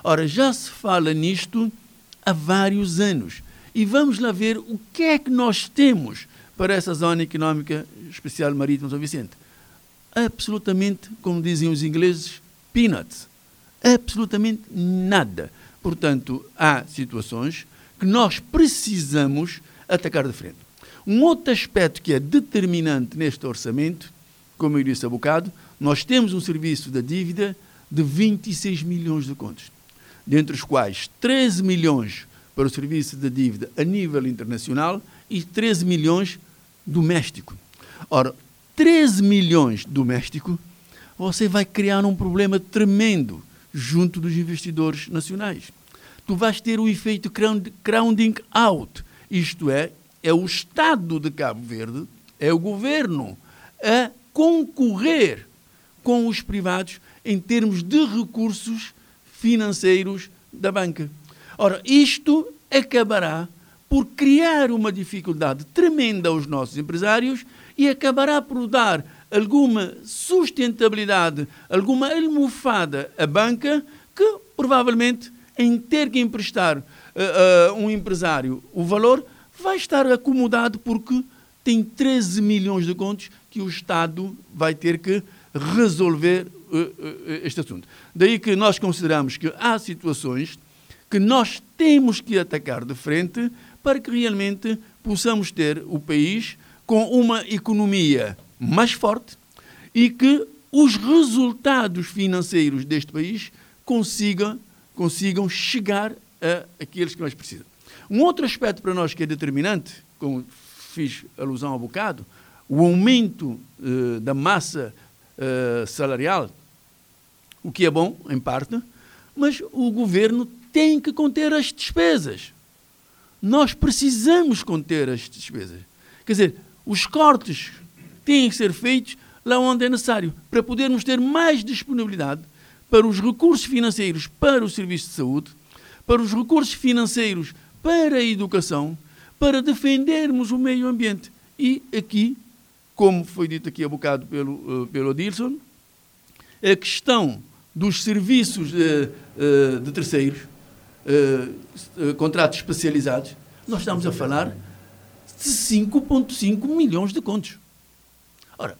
Ora, já se fala nisto há vários anos. E vamos lá ver o que é que nós temos para essa Zona Económica Especial Marítima de São Vicente. Absolutamente, como dizem os ingleses, peanuts. Absolutamente nada. Portanto, há situações que nós precisamos atacar de frente. Um outro aspecto que é determinante neste orçamento, como eu disse há bocado, nós temos um serviço da dívida de 26 milhões de contos, dentre os quais 13 milhões para o serviço da dívida a nível internacional e 13 milhões doméstico. Ora, 13 milhões doméstico, você vai criar um problema tremendo junto dos investidores nacionais. Tu vais ter o efeito crowding out, isto é, é o Estado de Cabo Verde, é o governo a concorrer com os privados em termos de recursos financeiros da banca. Ora, isto acabará por criar uma dificuldade tremenda aos nossos empresários e acabará por dar alguma sustentabilidade, alguma almofada à banca que provavelmente em ter que emprestar uh, uh, um empresário o valor vai estar acomodado porque tem 13 milhões de contos que o Estado vai ter que resolver uh, este assunto. Daí que nós consideramos que há situações que nós temos que atacar de frente para que realmente possamos ter o país com uma economia mais forte e que os resultados financeiros deste país consigam, consigam chegar a aqueles que nós precisamos. Um outro aspecto para nós que é determinante, como fiz alusão há bocado, o aumento uh, da massa uh, salarial, o que é bom, em parte, mas o governo tem que conter as despesas. Nós precisamos conter as despesas. Quer dizer, os cortes têm que ser feitos lá onde é necessário, para podermos ter mais disponibilidade para os recursos financeiros para o serviço de saúde, para os recursos financeiros para a educação, para defendermos o meio ambiente. E aqui, como foi dito aqui há bocado pelo, uh, pelo Dilson, a questão dos serviços uh, uh, de terceiros, contratos especializados, nós estamos a falar de 5,5 milhões de contos. Ora,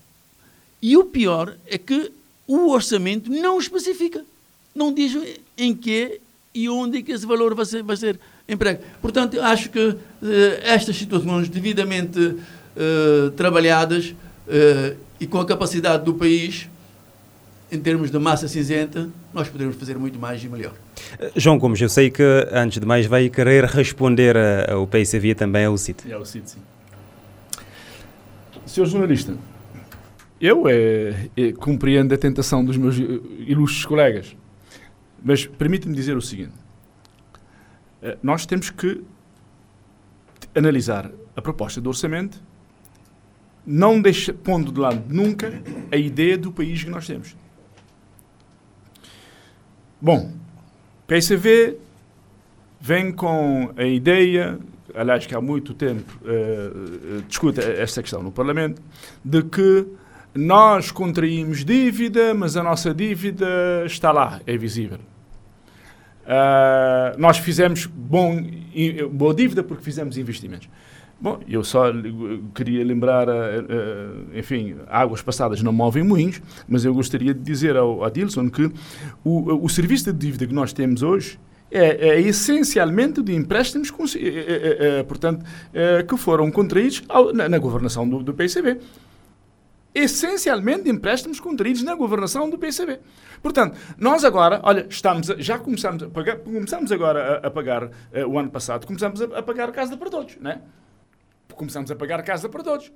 e o pior é que o orçamento não especifica. Não diz em que e onde é que esse valor vai ser, vai ser emprego. Portanto, acho que uh, estas situações devidamente uh, trabalhadas uh, e com a capacidade do país, em termos de massa cinzenta, nós poderemos fazer muito mais e melhor. João Gomes, eu sei que antes de mais vai querer responder ao PICV também ao CIT. É ao CIT, sim. Senhor jornalista, eu é, é, compreendo a tentação dos meus ilustres colegas, mas permite-me dizer o seguinte eh, nós temos que analisar a proposta do orçamento, não deixa, pondo de lado nunca a ideia do país que nós temos. Bom, PSV vem com a ideia, aliás, que há muito tempo uh, discute esta questão no Parlamento, de que nós contraímos dívida, mas a nossa dívida está lá, é visível. Uh, nós fizemos bom, boa dívida porque fizemos investimentos. Bom, eu só queria lembrar, enfim, águas passadas não movem moinhos, mas eu gostaria de dizer ao Adilson que o, o serviço de dívida que nós temos hoje é, é, essencialmente de empréstimos, é, é, portanto, que foram contraídos na, na, governação do, do PCB. Essencialmente empréstimos contraídos na governação do PCB. Portanto, nós agora, olha, estamos a, já começamos a pagar, começamos agora a, a pagar uh, o ano passado, começamos a, a, pagar a casa para todos, né? Começamos a pagar casa para todos.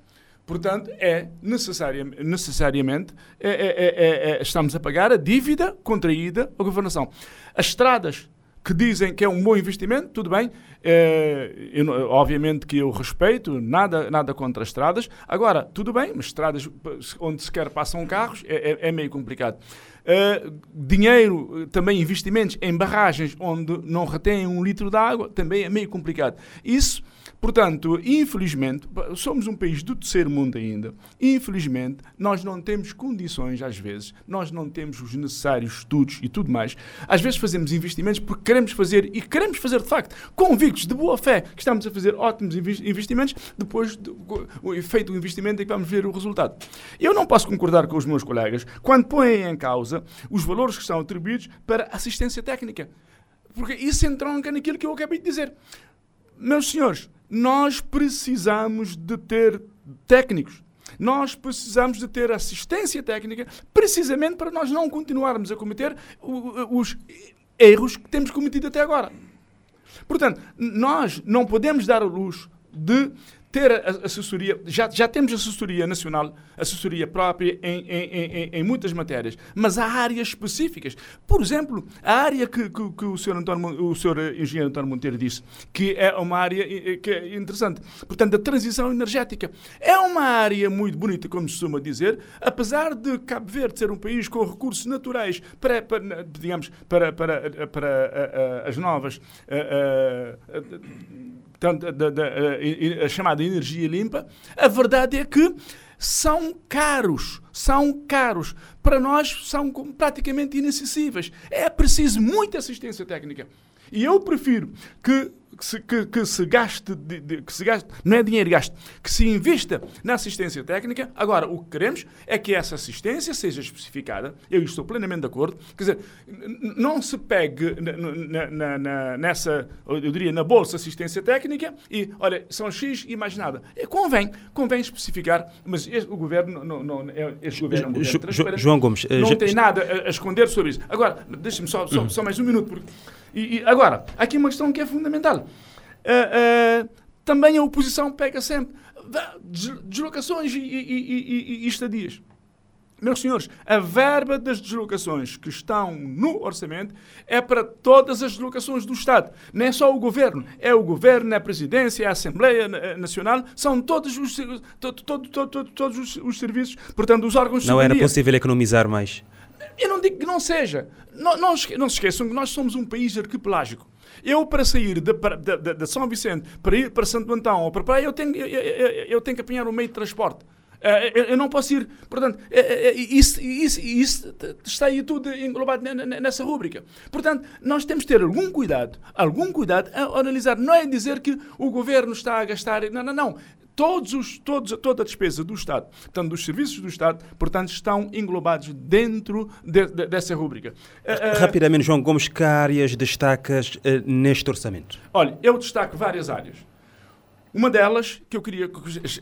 Portanto, é necessária, necessariamente é, é, é, estamos a pagar a dívida contraída à governação. As estradas que dizem que é um bom investimento, tudo bem. É, eu, obviamente que eu respeito, nada, nada contra as estradas. Agora, tudo bem, mas estradas onde sequer passam carros é, é, é meio complicado. Dinheiro, também investimentos em barragens onde não retém um litro de água, também é meio complicado. Isso Portanto, infelizmente, somos um país do terceiro mundo ainda. Infelizmente, nós não temos condições, às vezes, nós não temos os necessários estudos e tudo mais. Às vezes fazemos investimentos porque queremos fazer, e queremos fazer de facto, convictos, de boa fé, que estamos a fazer ótimos investimentos, depois do efeito do investimento é que vamos ver o resultado. Eu não posso concordar com os meus colegas quando põem em causa os valores que são atribuídos para assistência técnica. Porque isso entronca naquilo que eu acabei de dizer. Meus senhores, nós precisamos de ter técnicos. Nós precisamos de ter assistência técnica precisamente para nós não continuarmos a cometer os erros que temos cometido até agora. Portanto, nós não podemos dar a luz de ter assessoria, já, já temos assessoria nacional, assessoria própria em, em, em, em, muitas matérias, mas há áreas específicas. Por exemplo, a área que, que, que o, senhor António, o senhor engenheiro António Monteiro disse, que é uma área que é interessante. Portanto, a transição energética. É uma área muito bonita, como se costuma dizer, apesar de Cabo Verde ser um país com recursos naturais para, para digamos, para, para, para, para as novas portanto, da, da, a, a chamada energia limpa, a verdade é que são caros, são caros. Para nós são praticamente inacessíveis. É preciso muita assistência técnica. E eu prefiro que que se, que, que se gaste, de, de, que se gaste, não é dinheiro gasto, que se invista na assistência técnica. Agora, o que queremos é que essa assistência seja especificada, eu estou plenamente de acordo, quer dizer, não se pegue na, na, na, nessa, eu diria, na bolsa assistência técnica e, olha, são X e mais nada. E convém, convém especificar, mas este, o governo, não, não, é, este governo é um governo transparente, João Gomes, não já, tem nada a, a, esconder sobre isso. Agora, deixe-me só, só, só mais um minuto, porque e, e, agora, aqui uma questão que é fundamental. Uh, uh, também a oposição pega sempre deslocações e, e, e, estadias. Meus senhores, a verba das deslocações que estão no orçamento é para todas as deslocações do Estado. Não é só o governo. É o governo, é a presidência, é a Assembleia Nacional. São todos os, todo, todo, todo, todos os, os, serviços, portanto, os órgãos Não era possível economizar mais? Eu não digo que não seja. Não, não, não se esqueçam que nós somos um país arquipelágico. Eu, para sair de, de, de, São Vicente para ir para Santo Antão ou para praia, eu tenho, eu, eu, eu tenho que apanhar um meio de transporte. Eh, eu não posso ir. Portanto, eh, eh, isso, isso, isso está aí tudo englobado nessa rúbrica. Portanto, nós temos que ter algum cuidado, algum cuidado a analisar. Não é dizer que o governo está a gastar. Não, não, não todos os, todos, toda a despesa do Estado, portanto, dos serviços do Estado, portanto, estão englobados dentro de, de, dessa rúbrica. Uh, Rapidamente, João Gomes, que áreas destacas uh, neste orçamento? Olha, eu destaco várias áreas. Uma delas que eu queria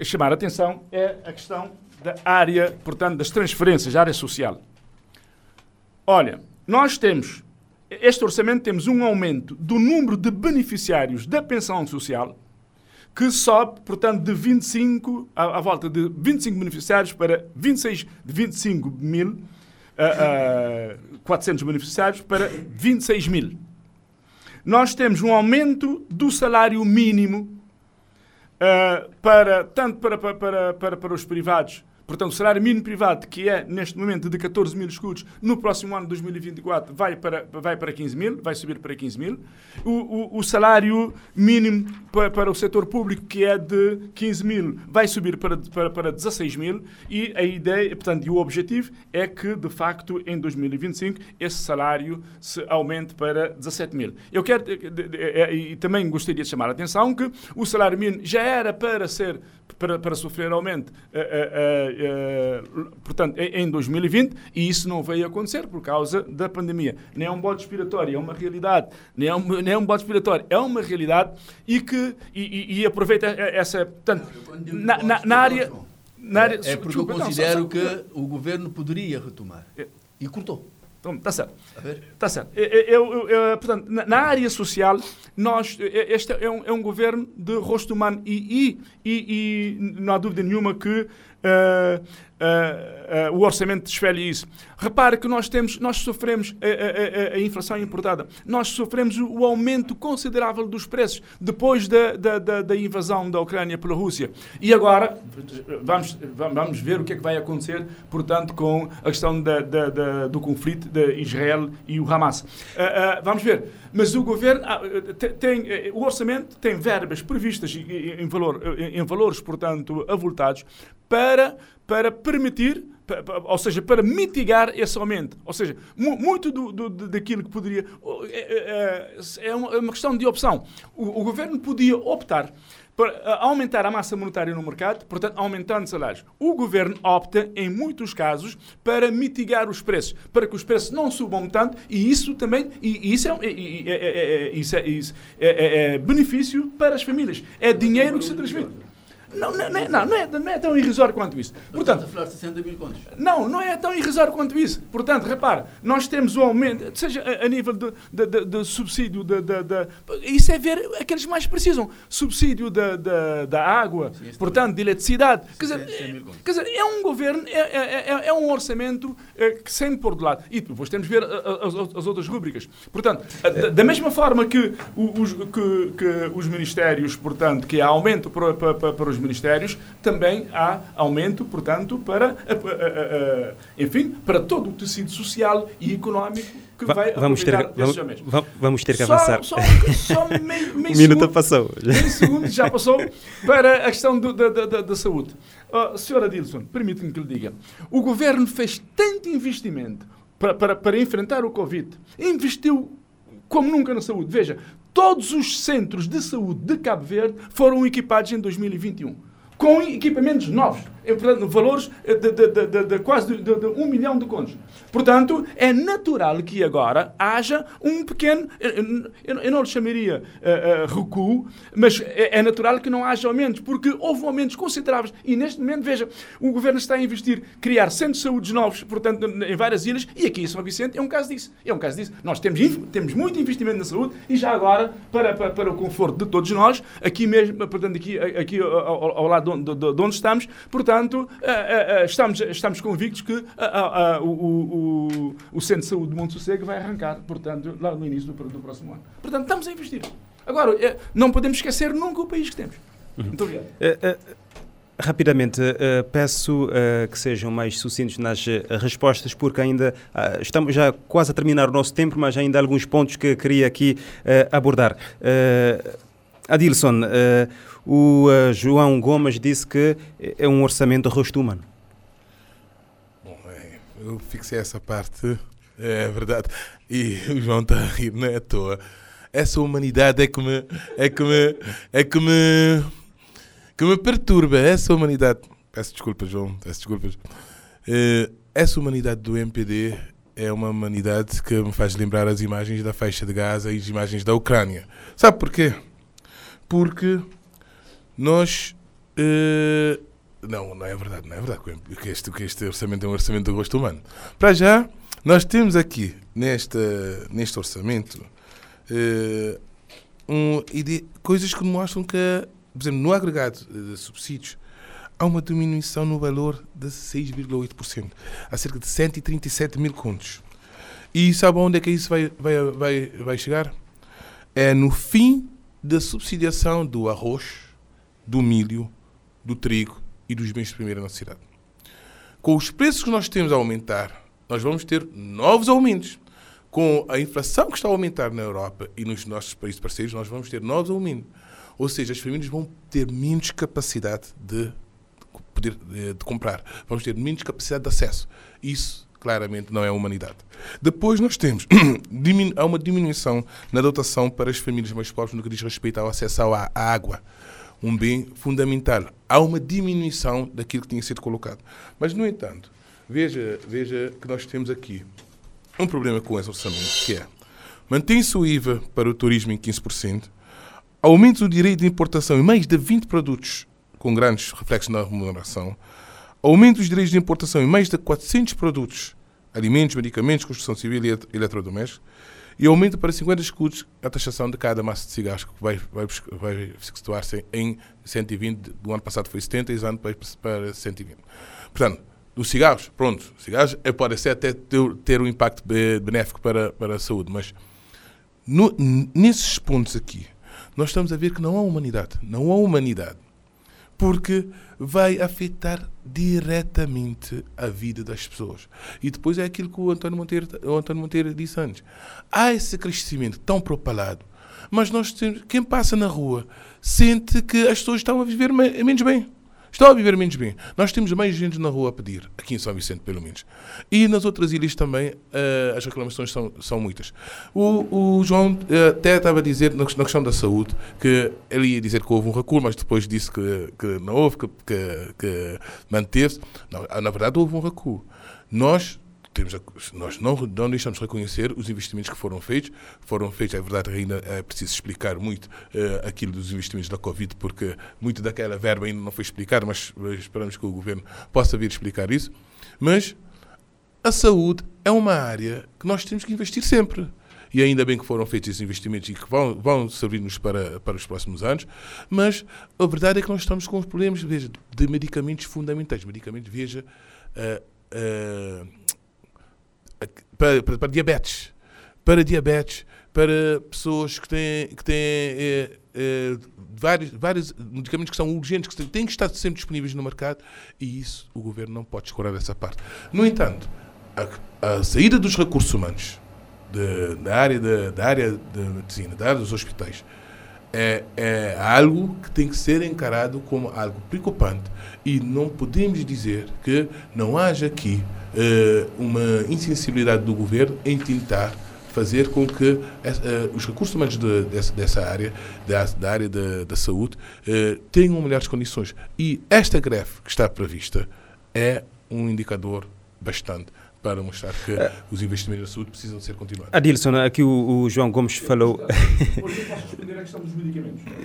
chamar a atenção é a questão da área, portanto, das transferências, a área social. Olha, nós temos, este orçamento temos um aumento do número de beneficiários da pensão social, que sobe, portanto, de 25, à, à volta de 25 beneficiários para 26, de 25 mil, uh, uh, 400 beneficiários para 26 mil. Nós temos um aumento do salário mínimo uh, para, tanto para, para, para, para os privados Portanto, o salário mínimo privado, que é neste momento de 14 mil escudos, no próximo ano de 2024 vai para, vai para 15 mil, vai subir para 15 mil. O, o, o salário mínimo para, para, o setor público, que é de 15 mil, vai subir para, para, para 16 mil e a ideia, portanto, e o objetivo é que, de facto, em 2025, esse salário se aumente para 17 mil. Eu quero, e também gostaria de chamar a atenção que o salário mínimo já era para ser para, para sofrer aumento, uh, uh, portanto, em 2020, e isso não veio acontecer por causa da pandemia. Nem é um bode expiratório, é uma realidade. Nem é um, nem é um bode expiratório, é uma realidade e que e, e, e aproveita essa. Portanto, na, na, na área. Na área é, é porque eu considero não, só, só, que o governo poderia retomar. É. E cortou. Então, está certo. Está certo. Eu, eu, eu, portanto, na, na, área social, nós, este é um, é um governo de rosto humano e, e, e, e não há dúvida nenhuma que uh, uh, uh, o orçamento desfere isso. Repare que nós temos, nós sofremos a, a, a, inflação importada, nós sofremos o aumento considerável dos preços depois da, da, da, da, invasão da Ucrânia pela Rússia. E agora vamos, vamos ver o que é que vai acontecer, portanto, com a questão da, da, do conflito de Israel e o Hamas. vamos ver. Mas o governo ah, tem, o orçamento tem verbas previstas em, valor, em valores, portanto, avultados para, para permitir, ou seja, para mitigar esse aumento. Ou seja, muito do, do, daquilo que poderia. É, é, é, é uma questão de opção. O, o governo podia optar para aumentar a massa monetária no mercado, portanto, aumentando salários. O governo opta, em muitos casos, para mitigar os preços, para que os preços não subam tanto, e isso também e isso é, é, é, é, é benefício para as famílias. É dinheiro que se transmite. Não, não, não, é, não, é, não é tão irrisório quanto isso. Portanto, a falar de 60 mil contos. Não, não é tão irrisório quanto isso. Portanto, repare, nós temos o aumento, seja a, a nível de, de, de, de subsídio, de, isso é ver aqueles mais precisam. Subsídio da, da, da água, Sim, portanto, de eletricidade. Quer dizer, quer dizer, é um governo, é, é, é, é um orçamento é, que sempre por de lado. E depois temos de ver as, as outras rubricas. Portanto, da, da mesma forma que os, que, que os ministérios, portanto, que há aumento para, para, para os os ministérios, também há aumento, portanto, para, enfim, para todo o tecido social e económico que Va vai vamos ter, vamos, vamos ter que só, avançar. Só, só meio, meio minuto segundo, passou. Meio segundo já passou para a questão do, da, da, da, saúde. Uh, senhora Dilson, permite-me que lhe diga. O governo fez tanto investimento para, para, para enfrentar o Covid. Investiu como nunca na saúde. Veja, todos os centros de saúde de Cabo Verde foram equipados em 2021 com equipamentos novos valores de, de, de, de quase de, um milhão de contos. Portanto, é natural que agora haja um pequeno, eu, eu não lhe chamaria uh, uh, recuo, mas é, é, natural que não haja aumentos, porque houve aumentos consideráveis. E neste momento, veja, o governo está a investir, criar centros de saúde novos, portanto, em várias ilhas, e aqui em São Vicente é um caso disso. É um caso disso. Nós temos, temos muito investimento na saúde e já agora, para, para, para o conforto de todos nós, aqui mesmo, portanto, aqui, aqui ao, ao lado de, de, de onde estamos, portanto, portanto, eh, eh, eh, estamos, estamos convictos que o, o, o Centro de Saúde de Monte Sossego vai arrancar, portanto, lá no início do, do próximo ano. Portanto, estamos a investir. Agora, não podemos esquecer nunca o país que temos. Uhum. Muito obrigado. Rapidamente, uh, peço uh, que sejam mais sucintos nas uh, respostas, porque ainda estamos já quase a terminar o nosso tempo, mas ainda há alguns pontos que queria aqui abordar. Adilson, o uh, João Gomes disse que é um orçamento rosto humano. Bom, é, eu fixei essa parte, é verdade. E o João está a rir, não é à toa. Essa humanidade é que me. é que me. é que me. que me perturba. Essa humanidade. Peço desculpas, João, peço desculpas. Uh, essa humanidade do MPD é uma humanidade que me faz lembrar as imagens da faixa de Gaza e as imagens da Ucrânia. Sabe porquê? Porque nós. Uh, não, não é verdade, não é verdade que este, que este orçamento é um orçamento de gosto humano. Para já, nós temos aqui, nesta, neste orçamento, uh, um, coisas que mostram que, por exemplo, no agregado de subsídios, há uma diminuição no valor de 6,8%, a cerca de 137 mil contos. E sabe onde é que isso vai, vai, vai, vai chegar? É no fim da subsidiação do arroz, do milho, do trigo e dos bens de primeira necessidade. Com os preços que nós temos a aumentar, nós vamos ter novos aumentos. Com a inflação que está a aumentar na Europa e nos nossos países parceiros, nós vamos ter novos aumentos. Ou seja, as famílias vão ter menos capacidade de poder de, de comprar, vamos ter menos capacidade de acesso. Isso claramente não é a humanidade. Depois nós temos há uma diminuição na dotação para as famílias mais pobres no que diz respeito ao acesso à água, um bem fundamental. Há uma diminuição daquilo que tinha sido colocado. Mas, no entanto, veja, veja que nós temos aqui um problema com esse orçamento, que é mantém-se o IVA para o turismo em 15%, aumenta o direito de importação em mais de 20 produtos com grandes reflexos na remuneração, aumenta os direitos de importação em mais de 400 produtos, alimentos, medicamentos, construção civil e eletrodomésticos, e aumenta para 50 escudos a taxação de cada massa de cigarros, que vai, vai, vai situar-se em 120, do ano passado foi 70, e este ano para 120. Portanto, dos cigarros, pronto, cigarros é, pode ser até ter, um impacto benéfico para, para a saúde, mas no, nesses pontos aqui, nós estamos a ver que não há humanidade. Não há humanidade. Porque vai afetar diretamente a vida das pessoas. E depois é aquilo que o António Monteiro, o António Monteiro disse antes. Há esse crescimento tão propalado, mas nós temos, quem passa na rua sente que as pessoas estão a viver menos bem. Estão a viver menos bem. Nós temos mais gente na rua a pedir, aqui em São Vicente, pelo menos. E nas outras ilhas também uh, as reclamações são, são muitas. O, o João uh, até estava a dizer, na, questão da saúde, que ele ia dizer que houve um recuo, mas depois disse que, que não houve, que, que, que manteve-se. Na verdade, houve um recuo. Nós temos a, nós não, não deixamos de reconhecer os investimentos que foram feitos. Foram feitos, é verdade, ainda é preciso explicar muito uh, aquilo dos investimentos da Covid, porque muito daquela verba ainda não foi explicado, mas esperamos que o Governo possa vir explicar isso. Mas a saúde é uma área que nós temos que investir sempre. E ainda bem que foram feitos esses investimentos e que vão, vão servir-nos para, para os próximos anos, mas a verdade é que nós estamos com os problemas veja, de medicamentos fundamentais. Medicamentos, veja, uh, uh, para, para, para diabetes, para diabetes, para pessoas que têm, que têm é, é, vários, vários medicamentos que são urgentes, que têm que estar sempre disponíveis no mercado, e isso o governo não pode escorar essa parte. No entanto, a, a saída dos recursos humanos de, da, área de, da área da medicina, da área dos hospitais, é, é algo que tem que ser encarado como algo preocupante e não podemos dizer que não haja aqui uh, uma insensibilidade do governo em tentar fazer com que uh, os recursos humanos de, dessa, dessa, área, da, da área da, da saúde, uh, tenham melhores condições. E esta greve que está prevista é um indicador bastante para mostrar que uh, os investimentos na saúde precisam ser continuados. Adilson, aqui o, o João Gomes falou.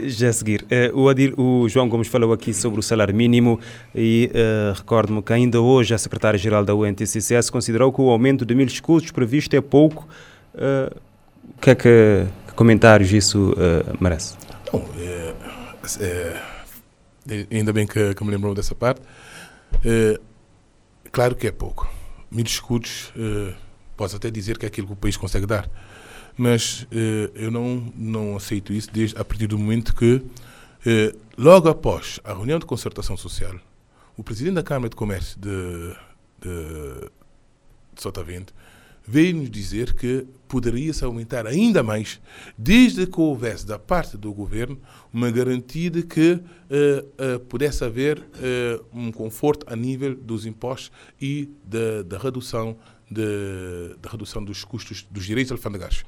Já a seguir. Uh, o, Adil, o João Gomes falou aqui sobre o salário mínimo e uh, recordo-me que ainda hoje a secretária-geral da UNTCCS considerou que o aumento de mil escudos previsto é pouco. O que é que, que comentários isso merece? Não, é, é, ainda bem que, que me lembrou dessa parte. claro que é pouco mil escudos, uh, posso até dizer que é aquilo que o país consegue dar. Mas uh, eu não, não aceito isso desde a partir do momento que, uh, logo após a reunião de concertação social, o presidente da Câmara de Comércio de, de, de Sotavento veio nos dizer que poderia-se aumentar ainda mais, desde que houvesse da parte do governo uma garantia de que uh, uh, pudesse haver uh, um conforto a nível dos impostos e da, redução, de, da redução dos custos dos direitos alfandegários.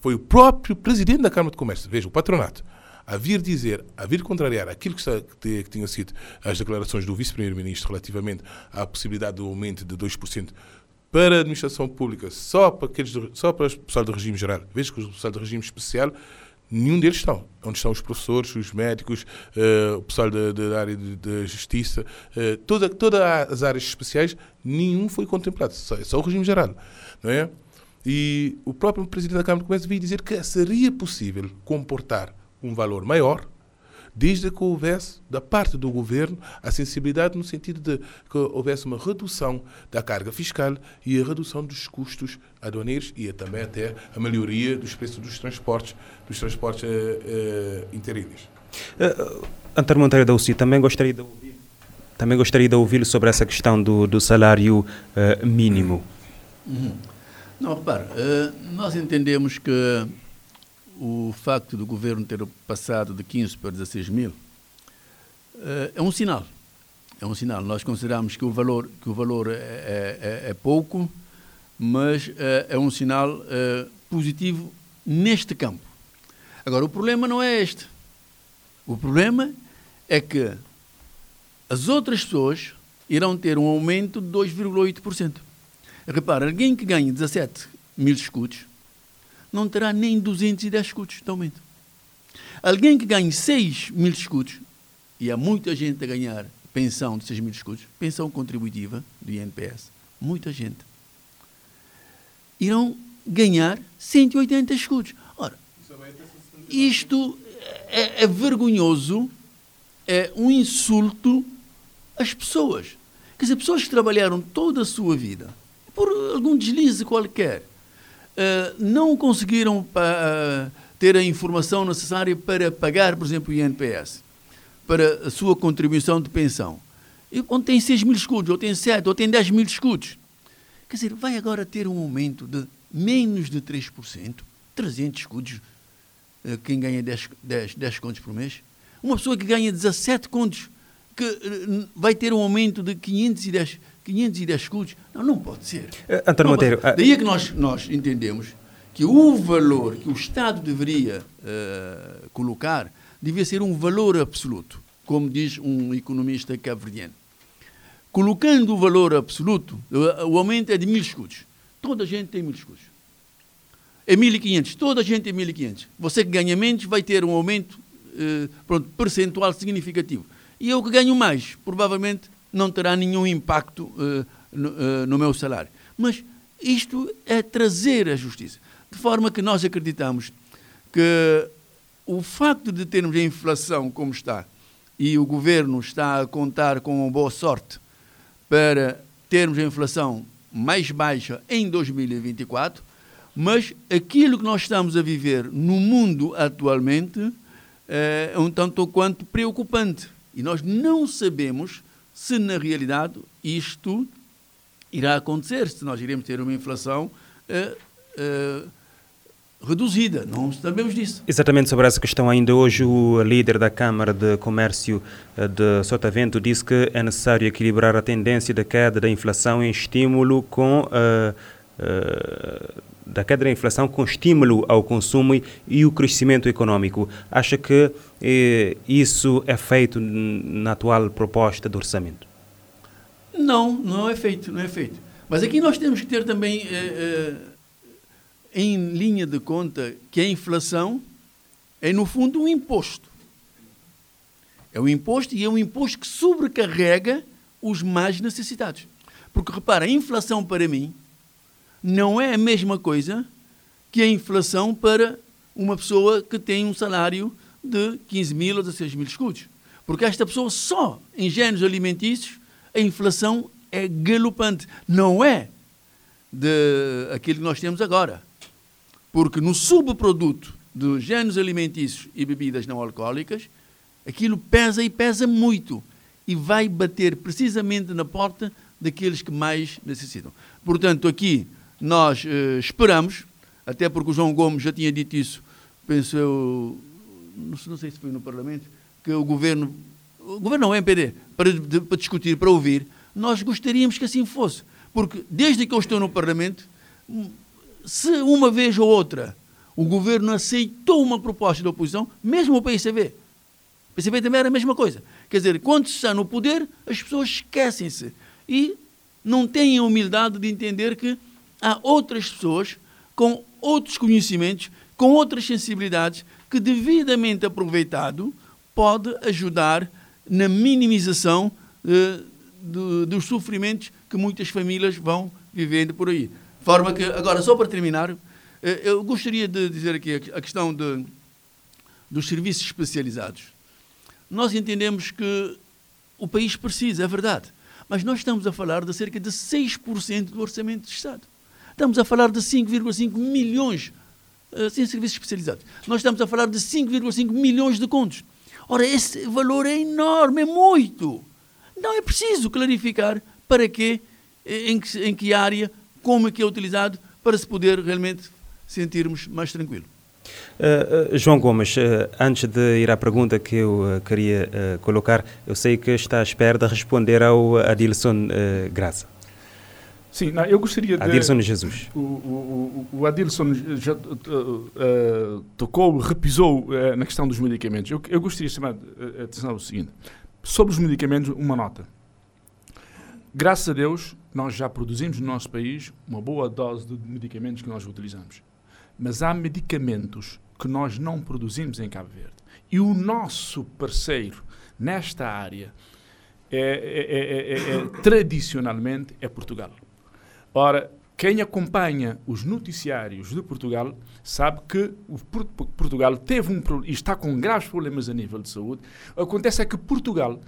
foi o próprio presidente da Câmara de Comércio, veja, o patronato, a vir dizer, a vir contrariar aquilo que, que, que tinham sido as declarações do vice-primeiro-ministro relativamente à possibilidade do aumento de 2% para a administração pública, só para, aqueles, só para o pessoal do regime geral. Veja que o pessoal do regime especial, nenhum deles estão. Onde estão os professores, os médicos, uh, o pessoal da, da área da justiça, uh, toda, todas as áreas especiais, nenhum foi contemplado. Só, só o regime geral. Não é? E o próprio presidente da Câmara de Comércio veio dizer que seria possível comportar um valor maior desde que houvesse, da parte do governo, a sensibilidade no sentido de que houvesse uma redução da carga fiscal e a redução dos custos aduaneiros e também até a melhoria dos preços dos transportes, dos transportes uh, uh, interilhas. Uh, António Monteiro da UCI, também gostaria de ouvir, também gostaria de ouvir sobre essa questão do, do salário uh, mínimo. Uhum. Não, repare, nós entendemos que o facto do governo ter passado de 15 para 16 mil uh, é um sinal. É um sinal. Nós consideramos que o valor, que o valor é, é, é, é pouco, mas uh, é um sinal uh, positivo neste campo. Agora, o problema não é este. O problema é que as outras pessoas irão ter um aumento de 2,8%. Repara, alguém que ganha 17 mil escudos não terá nem 210 escudos de aumento. Alguém que ganhe 6 mil escudos, e há muita gente a ganhar pensão de 6 mil escudos, pensão contributiva do INPS, muita gente, irão ganhar 180 escudos. Ora, isto é, é vergonhoso, é um insulto às pessoas. Quer dizer, pessoas que trabalharam toda a sua vida, por algum deslize qualquer, uh, não conseguiram uh, ter a informação necessária para pagar, por exemplo, o INPS, para a sua contribuição de pensão. E onde tem 6 mil escudos, ou tem 7, ou tem 10 mil escudos. Quer dizer, vai agora ter um aumento de menos de 3%, 300 escudos, uh, quem ganha 10, 10, 10 contos por mês. Uma pessoa que ganha 17 contos, que vai ter um aumento de 510 510 escudos. Não, não pode ser. Uh, António Monteiro. Uh... Daí é que nós, nós entendemos que o valor que o Estado deveria uh, colocar devia ser um valor absoluto, como diz um economista cabo-verdiano. Colocando o valor absoluto, o aumento é de mil escudos. Toda a gente tem mil escudos. É 1.500, toda a gente tem 1.500. Você que ganha menos vai ter um aumento pronto, percentual significativo. E eu que ganho mais, provavelmente não terá nenhum impacto uh, no, uh, no, meu salário. Mas isto é trazer a justiça. De forma que nós acreditamos que o facto de termos a inflação como está e o governo está a contar com uma boa sorte para termos a inflação mais baixa em 2024, mas aquilo que nós estamos a viver no mundo atualmente é um tanto quanto preocupante. E nós não sabemos se na realidade isto irá acontecer, se nós iremos ter uma inflação uh, uh, reduzida. Não sabemos disso. Exatamente sobre essa questão, ainda hoje o líder da Câmara de Comércio eh, de Sotavento disse que é necessário equilibrar a tendência da queda da inflação em estímulo com da queda da inflação com estímulo ao consumo e, o crescimento econômico. Acha que eh, isso é feito na atual proposta de orçamento? Não, não é feito, não é feito. Mas aqui nós temos que ter também eh, eh, em linha de conta que a inflação é, no fundo, um imposto. É um imposto e é um imposto que sobrecarrega os mais necessitados. Porque, repara, a inflação para mim não é a mesma coisa que a inflação para uma pessoa que tem um salário de 15 mil ou 16 mil escudos. Porque esta pessoa só em géneros alimentícios, a inflação é galopante. Não é de aquilo que nós temos agora. Porque no subproduto dos géneros alimentícios e bebidas não alcoólicas, aquilo pesa e pesa muito. E vai bater precisamente na porta daqueles que mais necessitam. Portanto, aqui nós uh, esperamos, até porque o João Gomes já tinha dito isso, penso eu, não, não sei se foi no Parlamento, que o governo, o governo não, o MPD, para, de, para discutir, para ouvir, nós gostaríamos que assim fosse. Porque desde que eu estou no Parlamento, se uma vez ou outra o governo aceitou uma proposta da oposição, mesmo o PCB, o PCB também era a mesma coisa. Quer dizer, quando se está no poder, as pessoas esquecem-se e não têm a humildade de entender que há outras pessoas com outros conhecimentos, com outras sensibilidades, que devidamente aproveitado pode ajudar na minimização eh, do, dos sofrimentos que muitas famílias vão vivendo por aí. Forma que, agora, só para terminar, eh, eu gostaria de dizer aqui a questão de, dos serviços especializados. Nós entendemos que o país precisa, é verdade, mas nós estamos a falar de cerca de 6% do orçamento do Estado. Estamos a falar de 5,5 milhões uh, sem serviços especializados. Nós estamos a falar de 5,5 milhões de contos. Ora, esse valor é enorme, é muito. Não é preciso clarificar para quê, em que, em que área, como é que é utilizado, para se poder realmente sentirmos mais tranquilo. Uh, João Gomes, uh, antes de ir à pergunta que eu queria colocar, eu sei que está à espera de responder ao Adilson Graça. Sim, não, eu gostaria de... Adilson Jesus. O, o, o Adilson já tocou, repisou na questão dos medicamentos. Eu, eu gostaria de chamar a atenção ao seguinte. Sobre os medicamentos, uma nota. Graças a Deus, nós já produzimos no nosso país uma boa dose de medicamentos que nós utilizamos. Mas há medicamentos que nós não produzimos em Cabo Verde. E o nosso parceiro nesta área é, é, é, é tradicionalmente é Portugal. Ora, quem acompanha os noticiários de Portugal sabe que Portugal teve um e está com graves problemas a nível de saúde. Acontece é que Portugal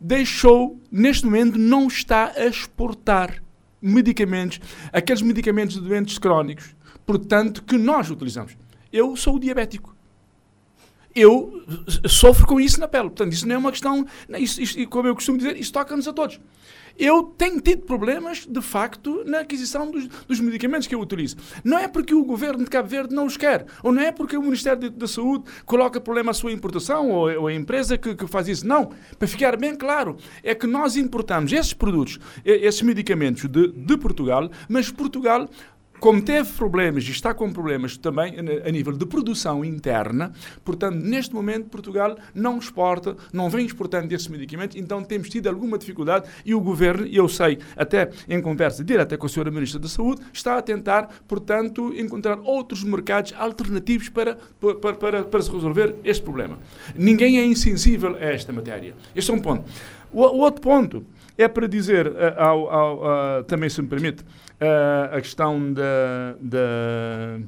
deixou, neste momento, não está a exportar medicamentos, aqueles medicamentos de doentes crónicos, portanto, que nós utilizamos. Eu sou diabético. Eu sofro com isso na pele. Portanto, isso não é uma questão. Isso, isso, como eu costumo dizer, isso toca-nos a todos eu tenho tido problemas, de facto, na aquisição dos, dos, medicamentos que eu utilizo. Não é porque o governo de Cabo Verde não os quer, ou não é porque o Ministério da Saúde coloca problema à sua importação, ou, ou a empresa que, que, faz isso. Não. Para ficar bem claro, é que nós importamos esses produtos, esses medicamentos de, de Portugal, mas Portugal como teve problemas e está com problemas também a nível de produção interna, portanto, neste momento, Portugal não exporta, não vem exportando esses medicamentos, então temos tido alguma dificuldade e o governo, eu sei, até em conversa direta com a senhora Ministra da Saúde, está a tentar, portanto, encontrar outros mercados alternativos para, para, para, para se resolver este problema. Ninguém é insensível a esta matéria. Este é um ponto. O, o outro ponto é para dizer, uh, ao, ao, uh, também se me permite, uh, a questão da, da,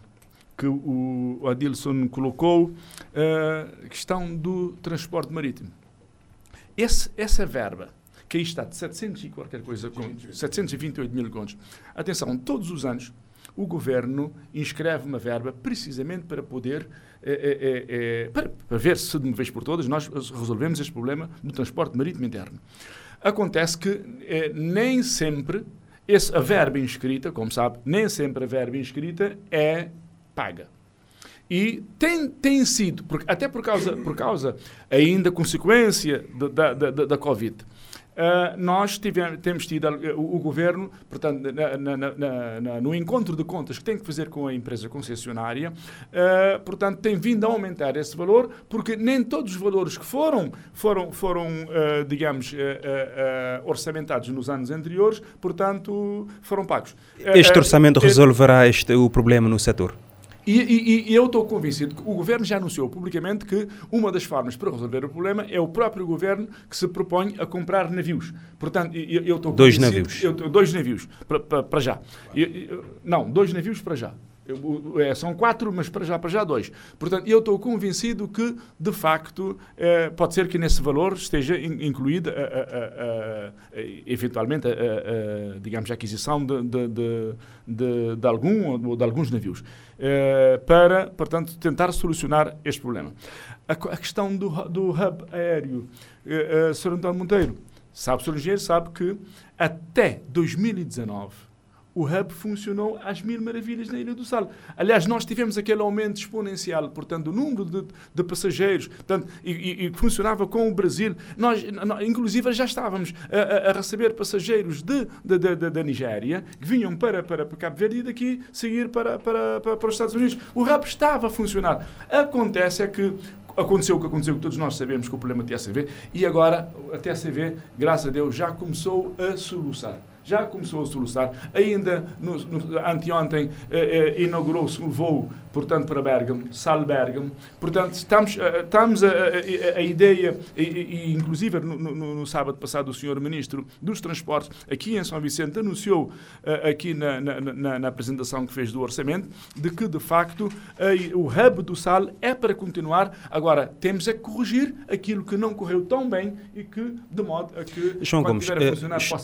que o Adilson colocou, a questão do transporte marítimo. Esse, essa verba, que aí está de 700 e qualquer coisa, com 728 mil contos. Atenção, todos os anos o governo inscreve uma verba precisamente para poder é, é, é, para, para, ver se de uma vez por todas nós resolvemos este problema do transporte marítimo interno. Acontece que eh, nem sempre esse, a verba inscrita, como sabe, nem sempre a verba inscrita é paga. E tem, tem sido, até por causa, por causa ainda consequência da, da, da, da Covid, Uh, nós tivemos, temos tido uh, o, o, governo, portanto, na, na, na, no encontro de contas que tem que fazer com a empresa concessionária, uh, portanto, tem vindo a aumentar esse valor, porque nem todos os valores que foram, foram, foram digamos, orçamentados nos anos anteriores, portanto, foram pagos. Este orçamento resolverá este, o problema no setor? E, e, e, eu estou convencido que o governo já anunciou publicamente que uma das formas para resolver o problema é o próprio governo que se propõe a comprar navios. Portanto, eu, eu estou dois navios. Eu, dois navios para, para, para já. Eu, não, dois navios para já. É, são quatro, mas para já, para já dois. Portanto, eu estou convencido que, de facto, é, pode ser que nesse valor esteja incluída, eventualmente, a, digamos, a aquisição de, de, de, de, algum ou de alguns navios, é, para, portanto, tentar solucionar este problema. A, a questão do, do hub aéreo, é, Sr. António Monteiro, sabe, Sr. Engenheiro, sabe que até 2019 o hub funcionou às mil maravilhas na Ilha do Sal. Aliás, nós tivemos aquele aumento exponencial, portanto, do número de, de passageiros, portanto, e, e, funcionava com o Brasil. Nós, inclusive, já estávamos a, a receber passageiros de, de, de, da Nigéria, que vinham para, para, para Cabo Verde e daqui seguir para, para, para, para os Estados Unidos. O hub estava a funcionar. Acontece é que aconteceu o que aconteceu, que todos nós sabemos que o problema da TSV, e agora a TSV, graças a Deus, já começou a solucionar já começou a solucionar. Ainda no, no, anteontem eh, eh, inaugurou-se um voo, portanto, para Bergamo, Sal Bergamo. Portanto, estamos, eh, estamos a, a, a ideia, e, e inclusive no, no, no, sábado passado o senhor Ministro dos Transportes, aqui em São Vicente, anunciou eh, aqui na, na, na, na, apresentação que fez do orçamento, de que, de facto, o hub do Sal é para continuar. Agora, temos é que corrigir aquilo que não correu tão bem e que, de modo a que, João Gomes,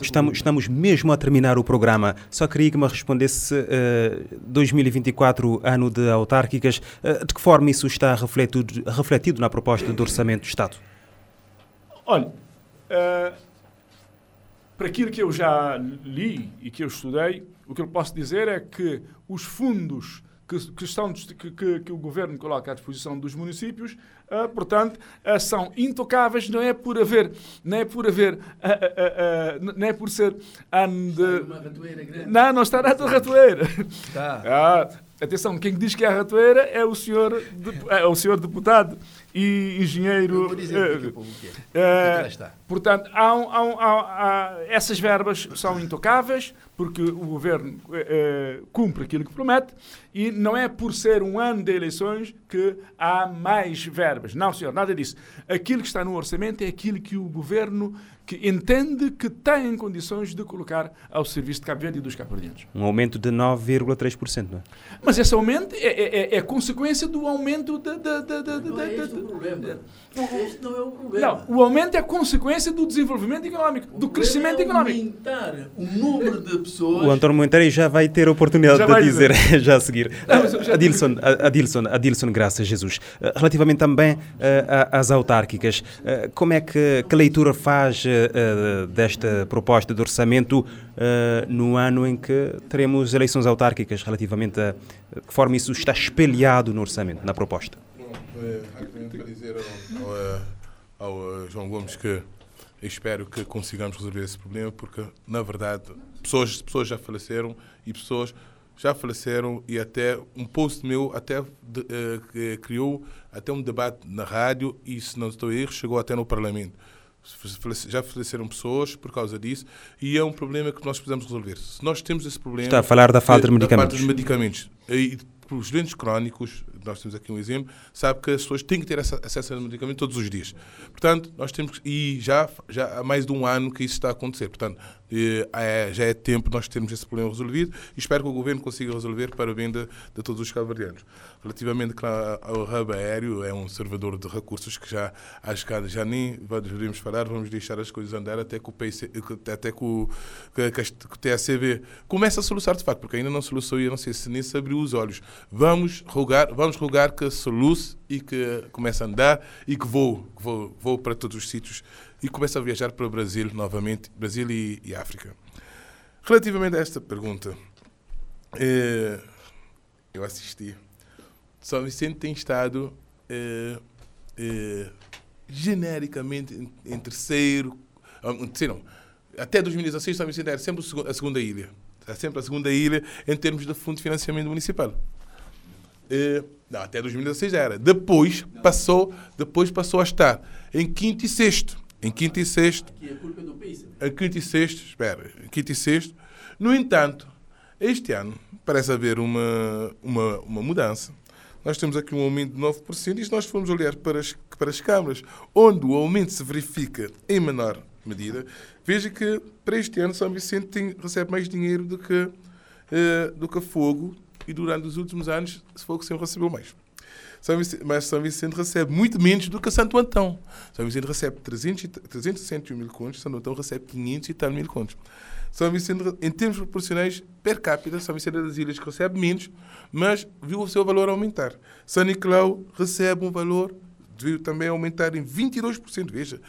estamos, estamos mesmo mesmo a terminar o programa, só queria que me respondesse uh, 2024, ano de autárquicas, uh, de que forma isso está refletido, refletido na proposta do Orçamento do Estado? Olha, uh, para aquilo que eu já li e que eu estudei, o que eu posso dizer é que os fundos que que, estão, que, que, o governo coloca à disposição dos municípios, uh, portanto, uh, são intocáveis, não é por haver, não é por haver, uh, não é por ser ano de... Não, não está na ratoeira. Tá. Atenção, quem diz que é a ratoeira é o senhor, de, é o senhor deputado e engenheiro. Vou dizer uh, uh, está. Portanto, há, há, há, essas verbas são intocáveis, porque o governo uh, cumpre aquilo que promete, e não é por ser um ano de eleições que há mais verbas. Não, senhor, nada disso. Aquilo que está no orçamento é aquilo que o governo que entende que tem condições de colocar ao serviço de Cabo Verde e dos cabo-verdianos. Um aumento de 9,3%, não é? Mas esse aumento é, é, é, é consequência do aumento da... da, da, da, não é este o problema. Este não é o problema. Não, o aumento é consequência do desenvolvimento económico, o do crescimento é económico. aumentar o número de pessoas... O António Monteiro já vai ter a oportunidade já de dizer, dizer, já a seguir. Não, Adilson, Adilson, Adilson, graças a Jesus. Eh, relativamente também uh, às autárquicas, uh, como é que, que leitura faz uh, desta proposta de orçamento uh, no ano em que teremos eleições autárquicas, relativamente a que forma isso está espelhado no orçamento, na proposta? Bom, para dizer ao, ao, João Gomes que espero que consigamos resolver esse problema, porque, na verdade, pessoas, pessoas já faleceram e pessoas já faleceram e até um post meu até de, uh, criou até um debate na rádio e, se não estou erro, chegou até no Parlamento já faleceram pessoas por causa disso e é um problema que nós precisamos resolver. Se nós temos esse problema... Está a falar da falta de medicamentos. Da falta de medicamentos. E os doentes crónicos, nós temos aqui um exemplo, sabe que as pessoas têm que ter acesso a medicamento todos os dias. Portanto, nós temos e já já há mais de um ano que isso está a acontecer. Portanto, é, já é tempo nós termos esse problema resolvido e espero que o governo consiga resolver para o bem de, de todos os cabo-verdianos. Relativamente ao hub aéreo, é um servidor de recursos que já acho que já nem devemos falar, vamos deixar as coisas andar até que o, PC, até que o, que, que o TACB comece a solucionar de facto, porque ainda não solucionou e eu não sei se nem se abriu os olhos. Vamos rogar, vamos rogar que soluce e que comece a andar e que voe, que voe, voe para todos os sítios e começa a viajar para o Brasil novamente, Brasil e, e África. Relativamente a esta pergunta, eh, eu assisti. São Vicente tem estado eh, eh, genericamente em, em terceiro, terceiro não, até 2016 São Vicente era sempre a segunda ilha. É sempre a segunda ilha em termos de fundo de financiamento municipal. não, até 2016 era. Depois passou, depois passou a estar em quinto e sexto. Em quinto e sexto. Aqui é culpa do país. Em quinto e sexto, espera, em quinto e sexto. No entanto, este ano parece haver uma, uma, uma mudança. Nós temos aqui um aumento de 9%, e se nós formos olhar para as, para as câmaras, onde o aumento se verifica em menor medida, veja que para este ano São Vicente tem, recebe mais dinheiro do que, uh, do que Fogo, e durante os últimos anos Fogo sempre recebeu mais. São Vicente, mas São Vicente recebe muito menos do que Santo Antão. São Vicente recebe 300, 361 mil contos, Santo Antão recebe 500 e tal mil contos. São Vicente, em termos proporcionais, per capita, São Vicente é das ilhas que recebe menos, mas viu o seu valor aumentar. São Nicolau recebe um valor, viu também aumentar em 22%. Veja,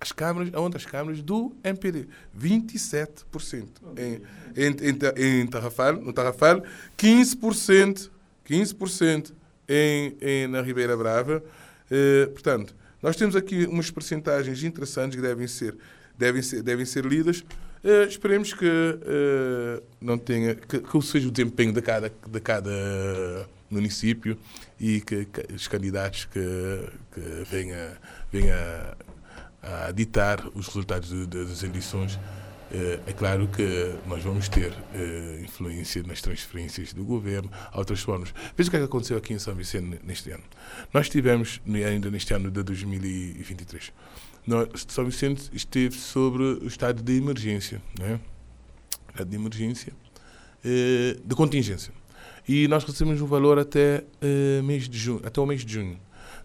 as câmaras, onde as câmaras do MPD, 27%. Em, em, em, em Tarrafal, no Tarrafal, 15%, 15% em, em, na Ribeira Brava. Eh, portanto, nós temos aqui umas percentagens interessantes que devem ser, devem ser, devem ser lidas. Eh, esperemos que eh, não tenha que, que seja o desempenho de cada, de cada município e que, que os candidatos que, que venham venha a ditar os resultados de, de, das eleições é claro que nós vamos ter uh, influência nas transferências do governo, outras formas. Veja o que, é que aconteceu aqui em São Vicente neste ano. Nós tivemos, ainda neste ano de 2023, nós, São Vicente esteve sobre o estado de emergência, né? estado de emergência, uh, de contingência. E nós recebemos um valor até, mês de junho, até o mês de junho.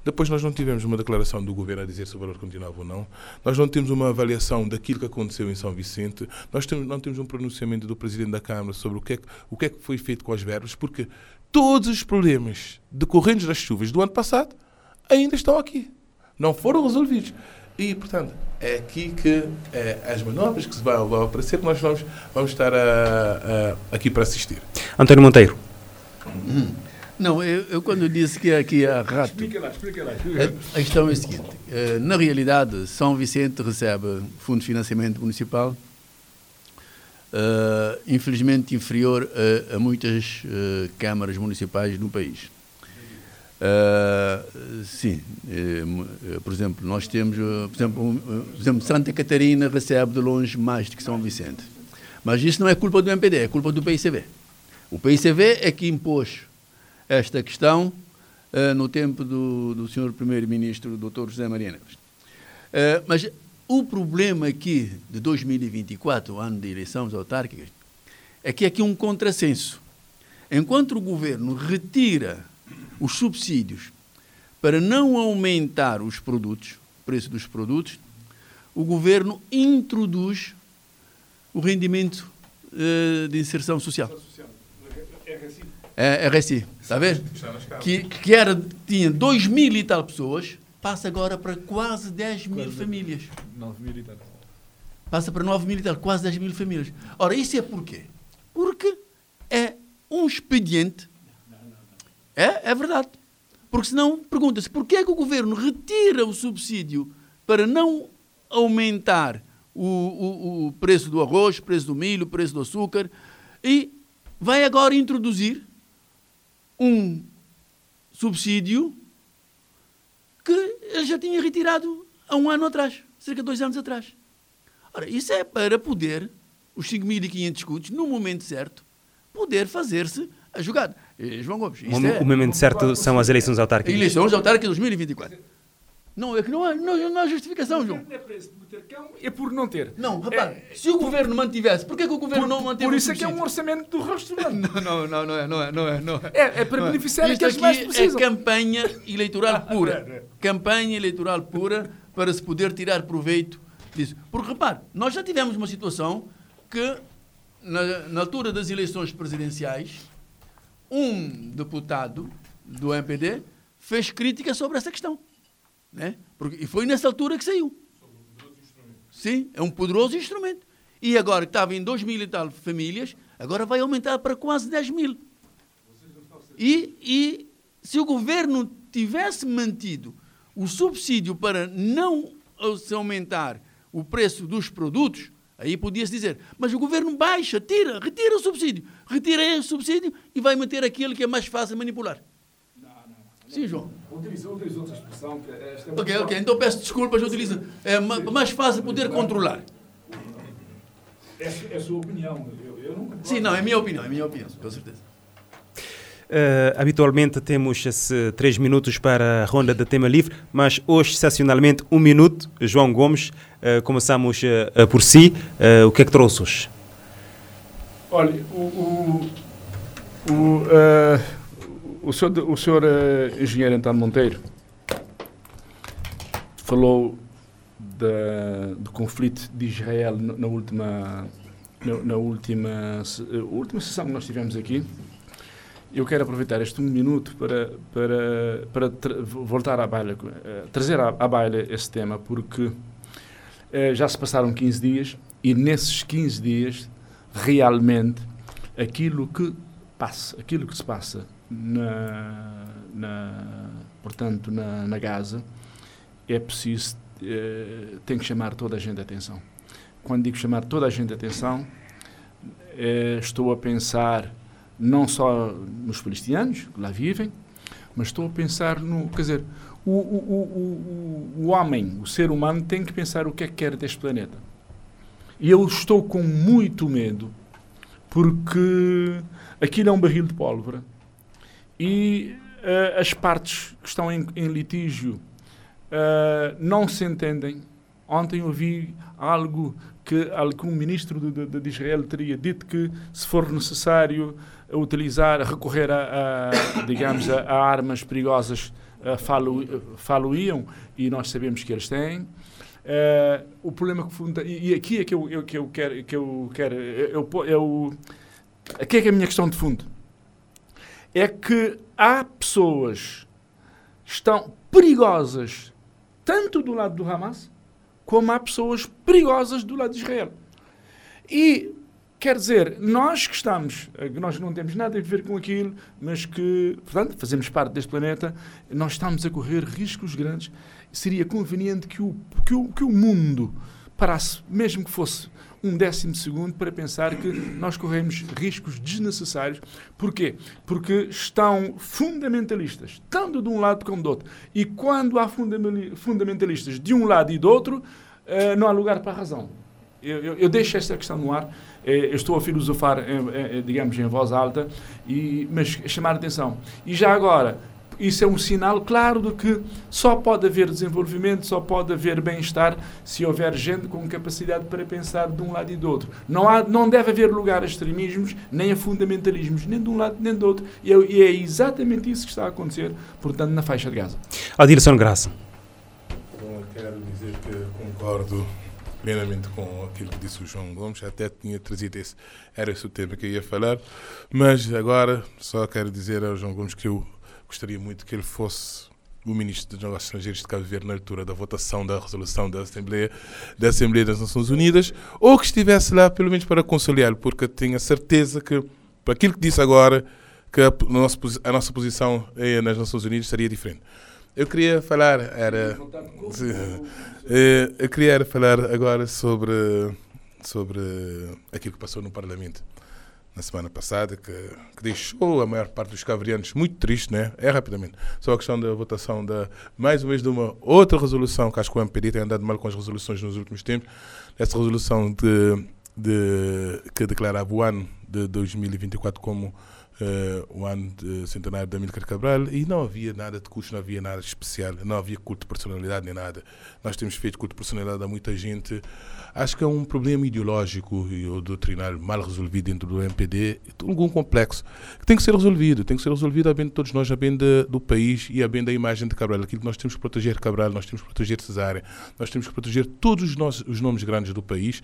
Depois nós não tivemos uma declaração do governo a dizer se o valor continuava ou não. Nós não temos uma avaliação daquilo que aconteceu em São Vicente. Nós temos, não temos um pronunciamento do Presidente da Câmara sobre o que, é que, o que é que foi feito com as verbas, porque todos os problemas decorrentes das chuvas do ano passado ainda estão aqui. Não foram resolvidos. E, portanto, é aqui que é, as manobras que se vão, vão aparecer que nós vamos, vamos estar a, a, aqui para assistir. António Monteiro. Hum. Não, eu, eu, quando disse que aqui há rato. Explica lá, explica lá. A, a questão é a seguinte: uh, na realidade, São Vicente recebe fundo de financiamento municipal, uh, infelizmente inferior a, a muitas uh, câmaras municipais no país. sim, por exemplo, nós temos, por exemplo, por exemplo, Santa Catarina recebe de longe mais do que São Vicente. Mas isso não é culpa do MPD, é culpa do PICV. O PICV é que impôs esta questão uh, no tempo do, do senhor primeiro-ministro, Dr. José Maria Neves. Uh, mas o problema aqui de 2024, o ano de eleições autárquicas, é que é aqui um contrassenso. Enquanto o governo retira os subsídios para não aumentar os produtos, o preço dos produtos, o governo introduz o rendimento uh, de inserção social. É, RSI, está a ver? Que, que era, tinha 2 mil e tal pessoas, passa agora para quase 10 mil quase famílias. 9 mil e tal. Passa para 9 mil e tal, quase 10 mil famílias. Ora, isso é porquê? Porque é um expediente. É, é verdade. Porque senão, pergunta-se, porquê é que o governo retira o subsídio para não aumentar o, o, o preço do arroz, o preço do milho, o preço do açúcar e vai agora introduzir um subsídio que ele já tinha retirado há um ano atrás, cerca de dois anos atrás. Ora, isso é para poder, os 5.500 escudos, no momento certo, poder fazer-se a jogada. E, João Gomes, o, é, o momento certo são as eleições autárquicas. Eleições autárquicas de 2024. Não, é que não há, não, não há justificação, João. Não é por ter cão, é por não ter. Não, rapaz, é, se o por, governo mantivesse, porquê que o governo por, não manteve Por isso é que é um orçamento do rosto Não, não, não, não é, não é, não é. Não é. é, é para é. beneficiar aqueles mais precisam. é campanha eleitoral pura. campanha eleitoral pura para se poder tirar proveito disso. Porque, repare, nós já tivemos uma situação que, na, na altura das eleições presidenciais, um deputado do MPD fez crítica sobre essa questão. Né? Porque, e foi nessa altura que saiu. Sim, é um poderoso instrumento. E agora que estava em 2 mil e tal famílias, agora vai aumentar para quase 10 mil. E, e se o governo tivesse mantido o subsídio para não se aumentar o preço dos produtos, aí podia-se dizer, mas o governo baixa, tira, retira o subsídio, retira o subsídio e vai manter aquilo que é mais fácil manipular. Sim, João. Utilizou, utilizou outra expressão. Que é, esta é ok, ok. Então peço desculpas, utilizo. É mais fácil poder controlar. É, é a sua opinião. Eu, eu não Sim, não, é a minha opinião, é a minha opinião, com certeza. Uh, habitualmente temos esse três minutos para a ronda de tema livre, mas hoje, excepcionalmente, um minuto. João Gomes, uh, começamos uh, por si. o que é que trouxe hoje? Olha, o, o, o o senhor, o senhor uh, engenheiro António Monteiro falou do conflito de Israel na última na, última uh, última sessão que nós tivemos aqui. Eu quero aproveitar este minuto para para para tra voltar à baila, uh, trazer à, à baila esse tema porque já se passaram 15 dias e nesses 15 dias realmente aquilo que passa, aquilo que se passa na, na portanto, na, na, Gaza, é preciso, é, tem que chamar toda a gente a atenção. Quando digo chamar toda a gente a atenção, é, estou a pensar não só nos palestinianos que lá vivem, mas estou a pensar no, quer dizer, o, o, o, o, homem, o ser humano tem que pensar o que é que quer deste planeta. E eu estou com muito medo porque aquilo é um barril de pólvora e uh, as partes que estão em, em litígio uh, não se entendem. Ontem ouvi algo que algum ministro de, de, de, Israel teria dito que se for necessário utilizar, recorrer a, a digamos, a, a, armas perigosas, uh, falo, iam e nós sabemos que eles têm. Uh, o problema que e, e aqui é que eu, eu, que eu quero que eu quero eu, eu, eu aqui é que é a minha questão de fundo é que há pessoas que estão perigosas tanto do lado do Hamas como há pessoas perigosas do lado de Israel. E Quer dizer, nós que estamos, eh, que nós não temos nada a ver com aquilo, mas que, portanto, fazemos parte deste planeta, nós estamos a correr riscos grandes. Seria conveniente que o, que o, que o mundo parasse, mesmo que fosse um décimo segundo, para pensar que nós corremos riscos desnecessários. Porquê? Porque estão fundamentalistas, tanto de um lado como do outro. E quando há fundamentalistas de um lado e do outro, eh, não há lugar para a razão. Eu, eu, eu deixo esta questão no ar eu estou a filosofar, digamos, em voz alta, e, mas chamar a atenção. E já agora, isso é um sinal claro de que só pode haver desenvolvimento, só pode haver bem-estar se houver gente com capacidade para pensar de um lado e do outro. Não, há, não deve haver lugar a extremismos, nem a fundamentalismos, nem de um lado nem do outro. E é, e é exatamente isso que está a acontecer, portanto, na faixa de Gaza. Adilson Graça. Bom, quero dizer que concordo plenamente com aquilo que disse o João Gomes, até tinha trazido esse, era esse o tema que eu ia falar, mas agora só quero dizer ao João Gomes que eu gostaria muito que ele fosse o ministro dos Negócios Estrangeiros de Cabo Verde na altura da votação da resolução da Assembleia, da Assembleia das Nações Unidas, ou que estivesse lá pelo menos para conciliar, porque tenho a certeza que, por aquilo que disse agora, que a, nossa, a nossa posição nas Nações Unidas seria diferente. Eu queria falar era eh, eu queria falar agora sobre sobre aquilo que passou no Parlamento na semana passada que, que deixou a maior parte dos cavrianos muito triste, né? É rapidamente. Só a questão da votação da mais uma vez de uma outra resolução que acho que o MPD tem andado mal com as resoluções nos últimos tempos. Essa resolução de, de que declarava o ano de 2024 como o ano de centenário de Amílcar Cabral e não havia nada de custo, não havia nada especial, não havia culto de personalidade nem nada. Nós temos feito culto de personalidade a muita gente. Acho que é um problema ideológico e ou doutrinário mal resolvido dentro do MPD, algum complexo, que tem que ser resolvido, tem que ser resolvido a bem de todos nós, a bem de, do país e a bem da imagem de Cabral. Aquilo que nós temos que proteger Cabral, nós temos que proteger Cesária, nós temos que proteger todos os, nossos, os nomes grandes do país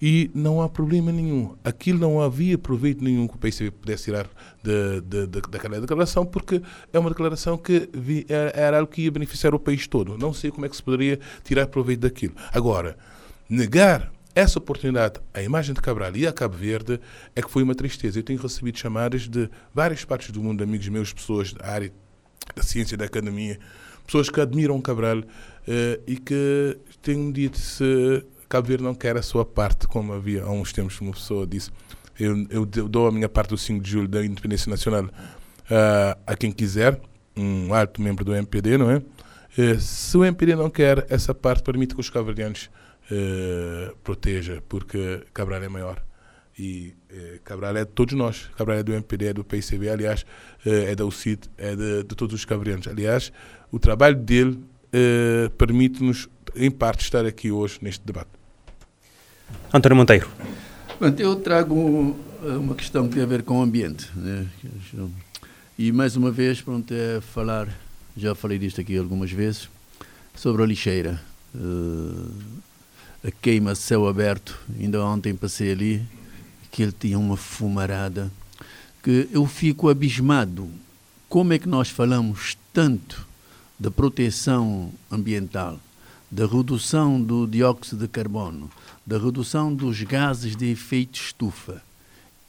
e não há problema nenhum. Aquilo não havia proveito nenhum que o país pudesse tirar de, de, de, daquela declaração, porque é uma declaração que vi, era, era algo que ia beneficiar o país todo. Não sei como é que se poderia tirar proveito daquilo. Agora, negar essa oportunidade à imagem de Cabral e a Cabo Verde é que foi uma tristeza. Eu tenho recebido chamadas de várias partes do mundo, amigos meus, pessoas da área da ciência, da academia, pessoas que admiram Cabral uh, e que têm de se Cabo Verde não quer a sua parte, como havia há uns tempos uma pessoa disse eu, eu dou a minha parte do 5 de julho da Independência Nacional uh, a quem quiser, um alto membro do MPD, não é? Uh, se o MPD não quer essa parte, permite que os cabralianos uh, proteja, porque Cabral é maior. E uh, Cabral é de todos nós. Cabral é do MPD, é do PCB, aliás, é da UCID, é de, de todos os cabralianos. Aliás, o trabalho dele permite-nos, em parte, estar aqui hoje neste debate. António Monteiro. Eu trago eh, uma questão que tem a ver com o ambiente. Né? E mais uma vez, pronto, é falar, já falei disto aqui algumas vezes, sobre a lixeira. Uh, a queima céu aberto, ainda ontem passei ali, que ele tinha uma fumarada, que eu fico abismado. Como é que nós falamos tanto da proteção ambiental, da redução do dióxido de carbono, da redução dos gases de efeito estufa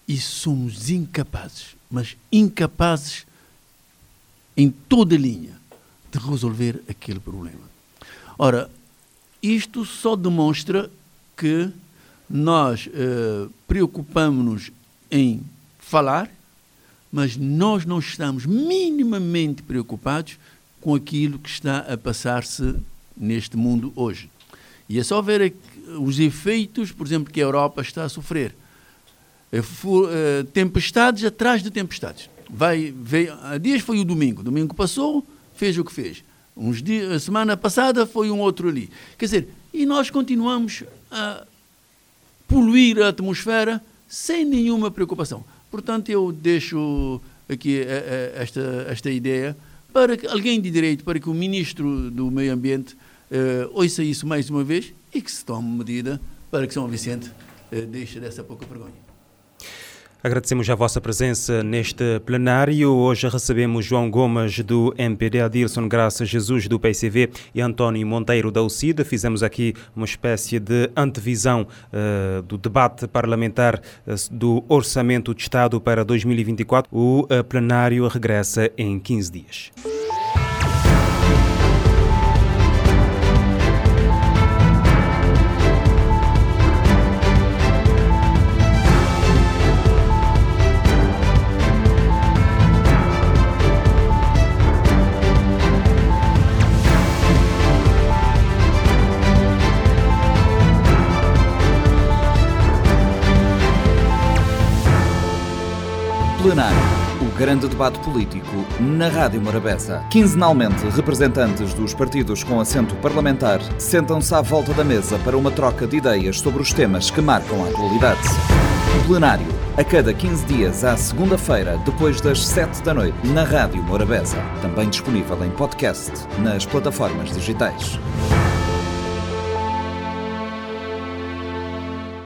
e somos incapazes, mas incapazes em toda a linha de resolver aquele problema. Ora, isto só demonstra que nós eh, preocupamos-nos em falar, mas nós não estamos minimamente preocupados com aquilo que está a passar-se neste mundo hoje. E é só ver os efeitos, por exemplo, que a Europa está a sofrer. É é, tempestades atrás de tempestades. Vai, veio, há dias foi o domingo. Domingo passou, fez o que fez. Uns dias, a semana passada foi um outro ali. Quer dizer, e nós continuamos a poluir a atmosfera sem nenhuma preocupação. Portanto, eu deixo aqui é, esta, esta ideia para que alguém de direito, para que o ministro do Meio Ambiente uh, ouça isso mais uma vez e que se tome medida para que São Vicente uh, deixe dessa pouca vergonha. Agradecemos a vossa presença neste plenário. Hoje recebemos João Gomes do MPD, Adilson Graça Jesus do PCV e António Monteiro da UCID. Fizemos aqui uma espécie de antevisão uh, do debate parlamentar uh, do Orçamento de Estado para 2024. O uh, plenário regressa em 15 dias. Grande debate político na Rádio Morabeza. Quinzenalmente, representantes dos partidos com assento parlamentar sentam-se à volta da mesa para uma troca de ideias sobre os temas que marcam a atualidade. Plenário. A cada 15 dias, à segunda-feira, depois das 7 da noite, na Rádio Morabeza. Também disponível em podcast nas plataformas digitais.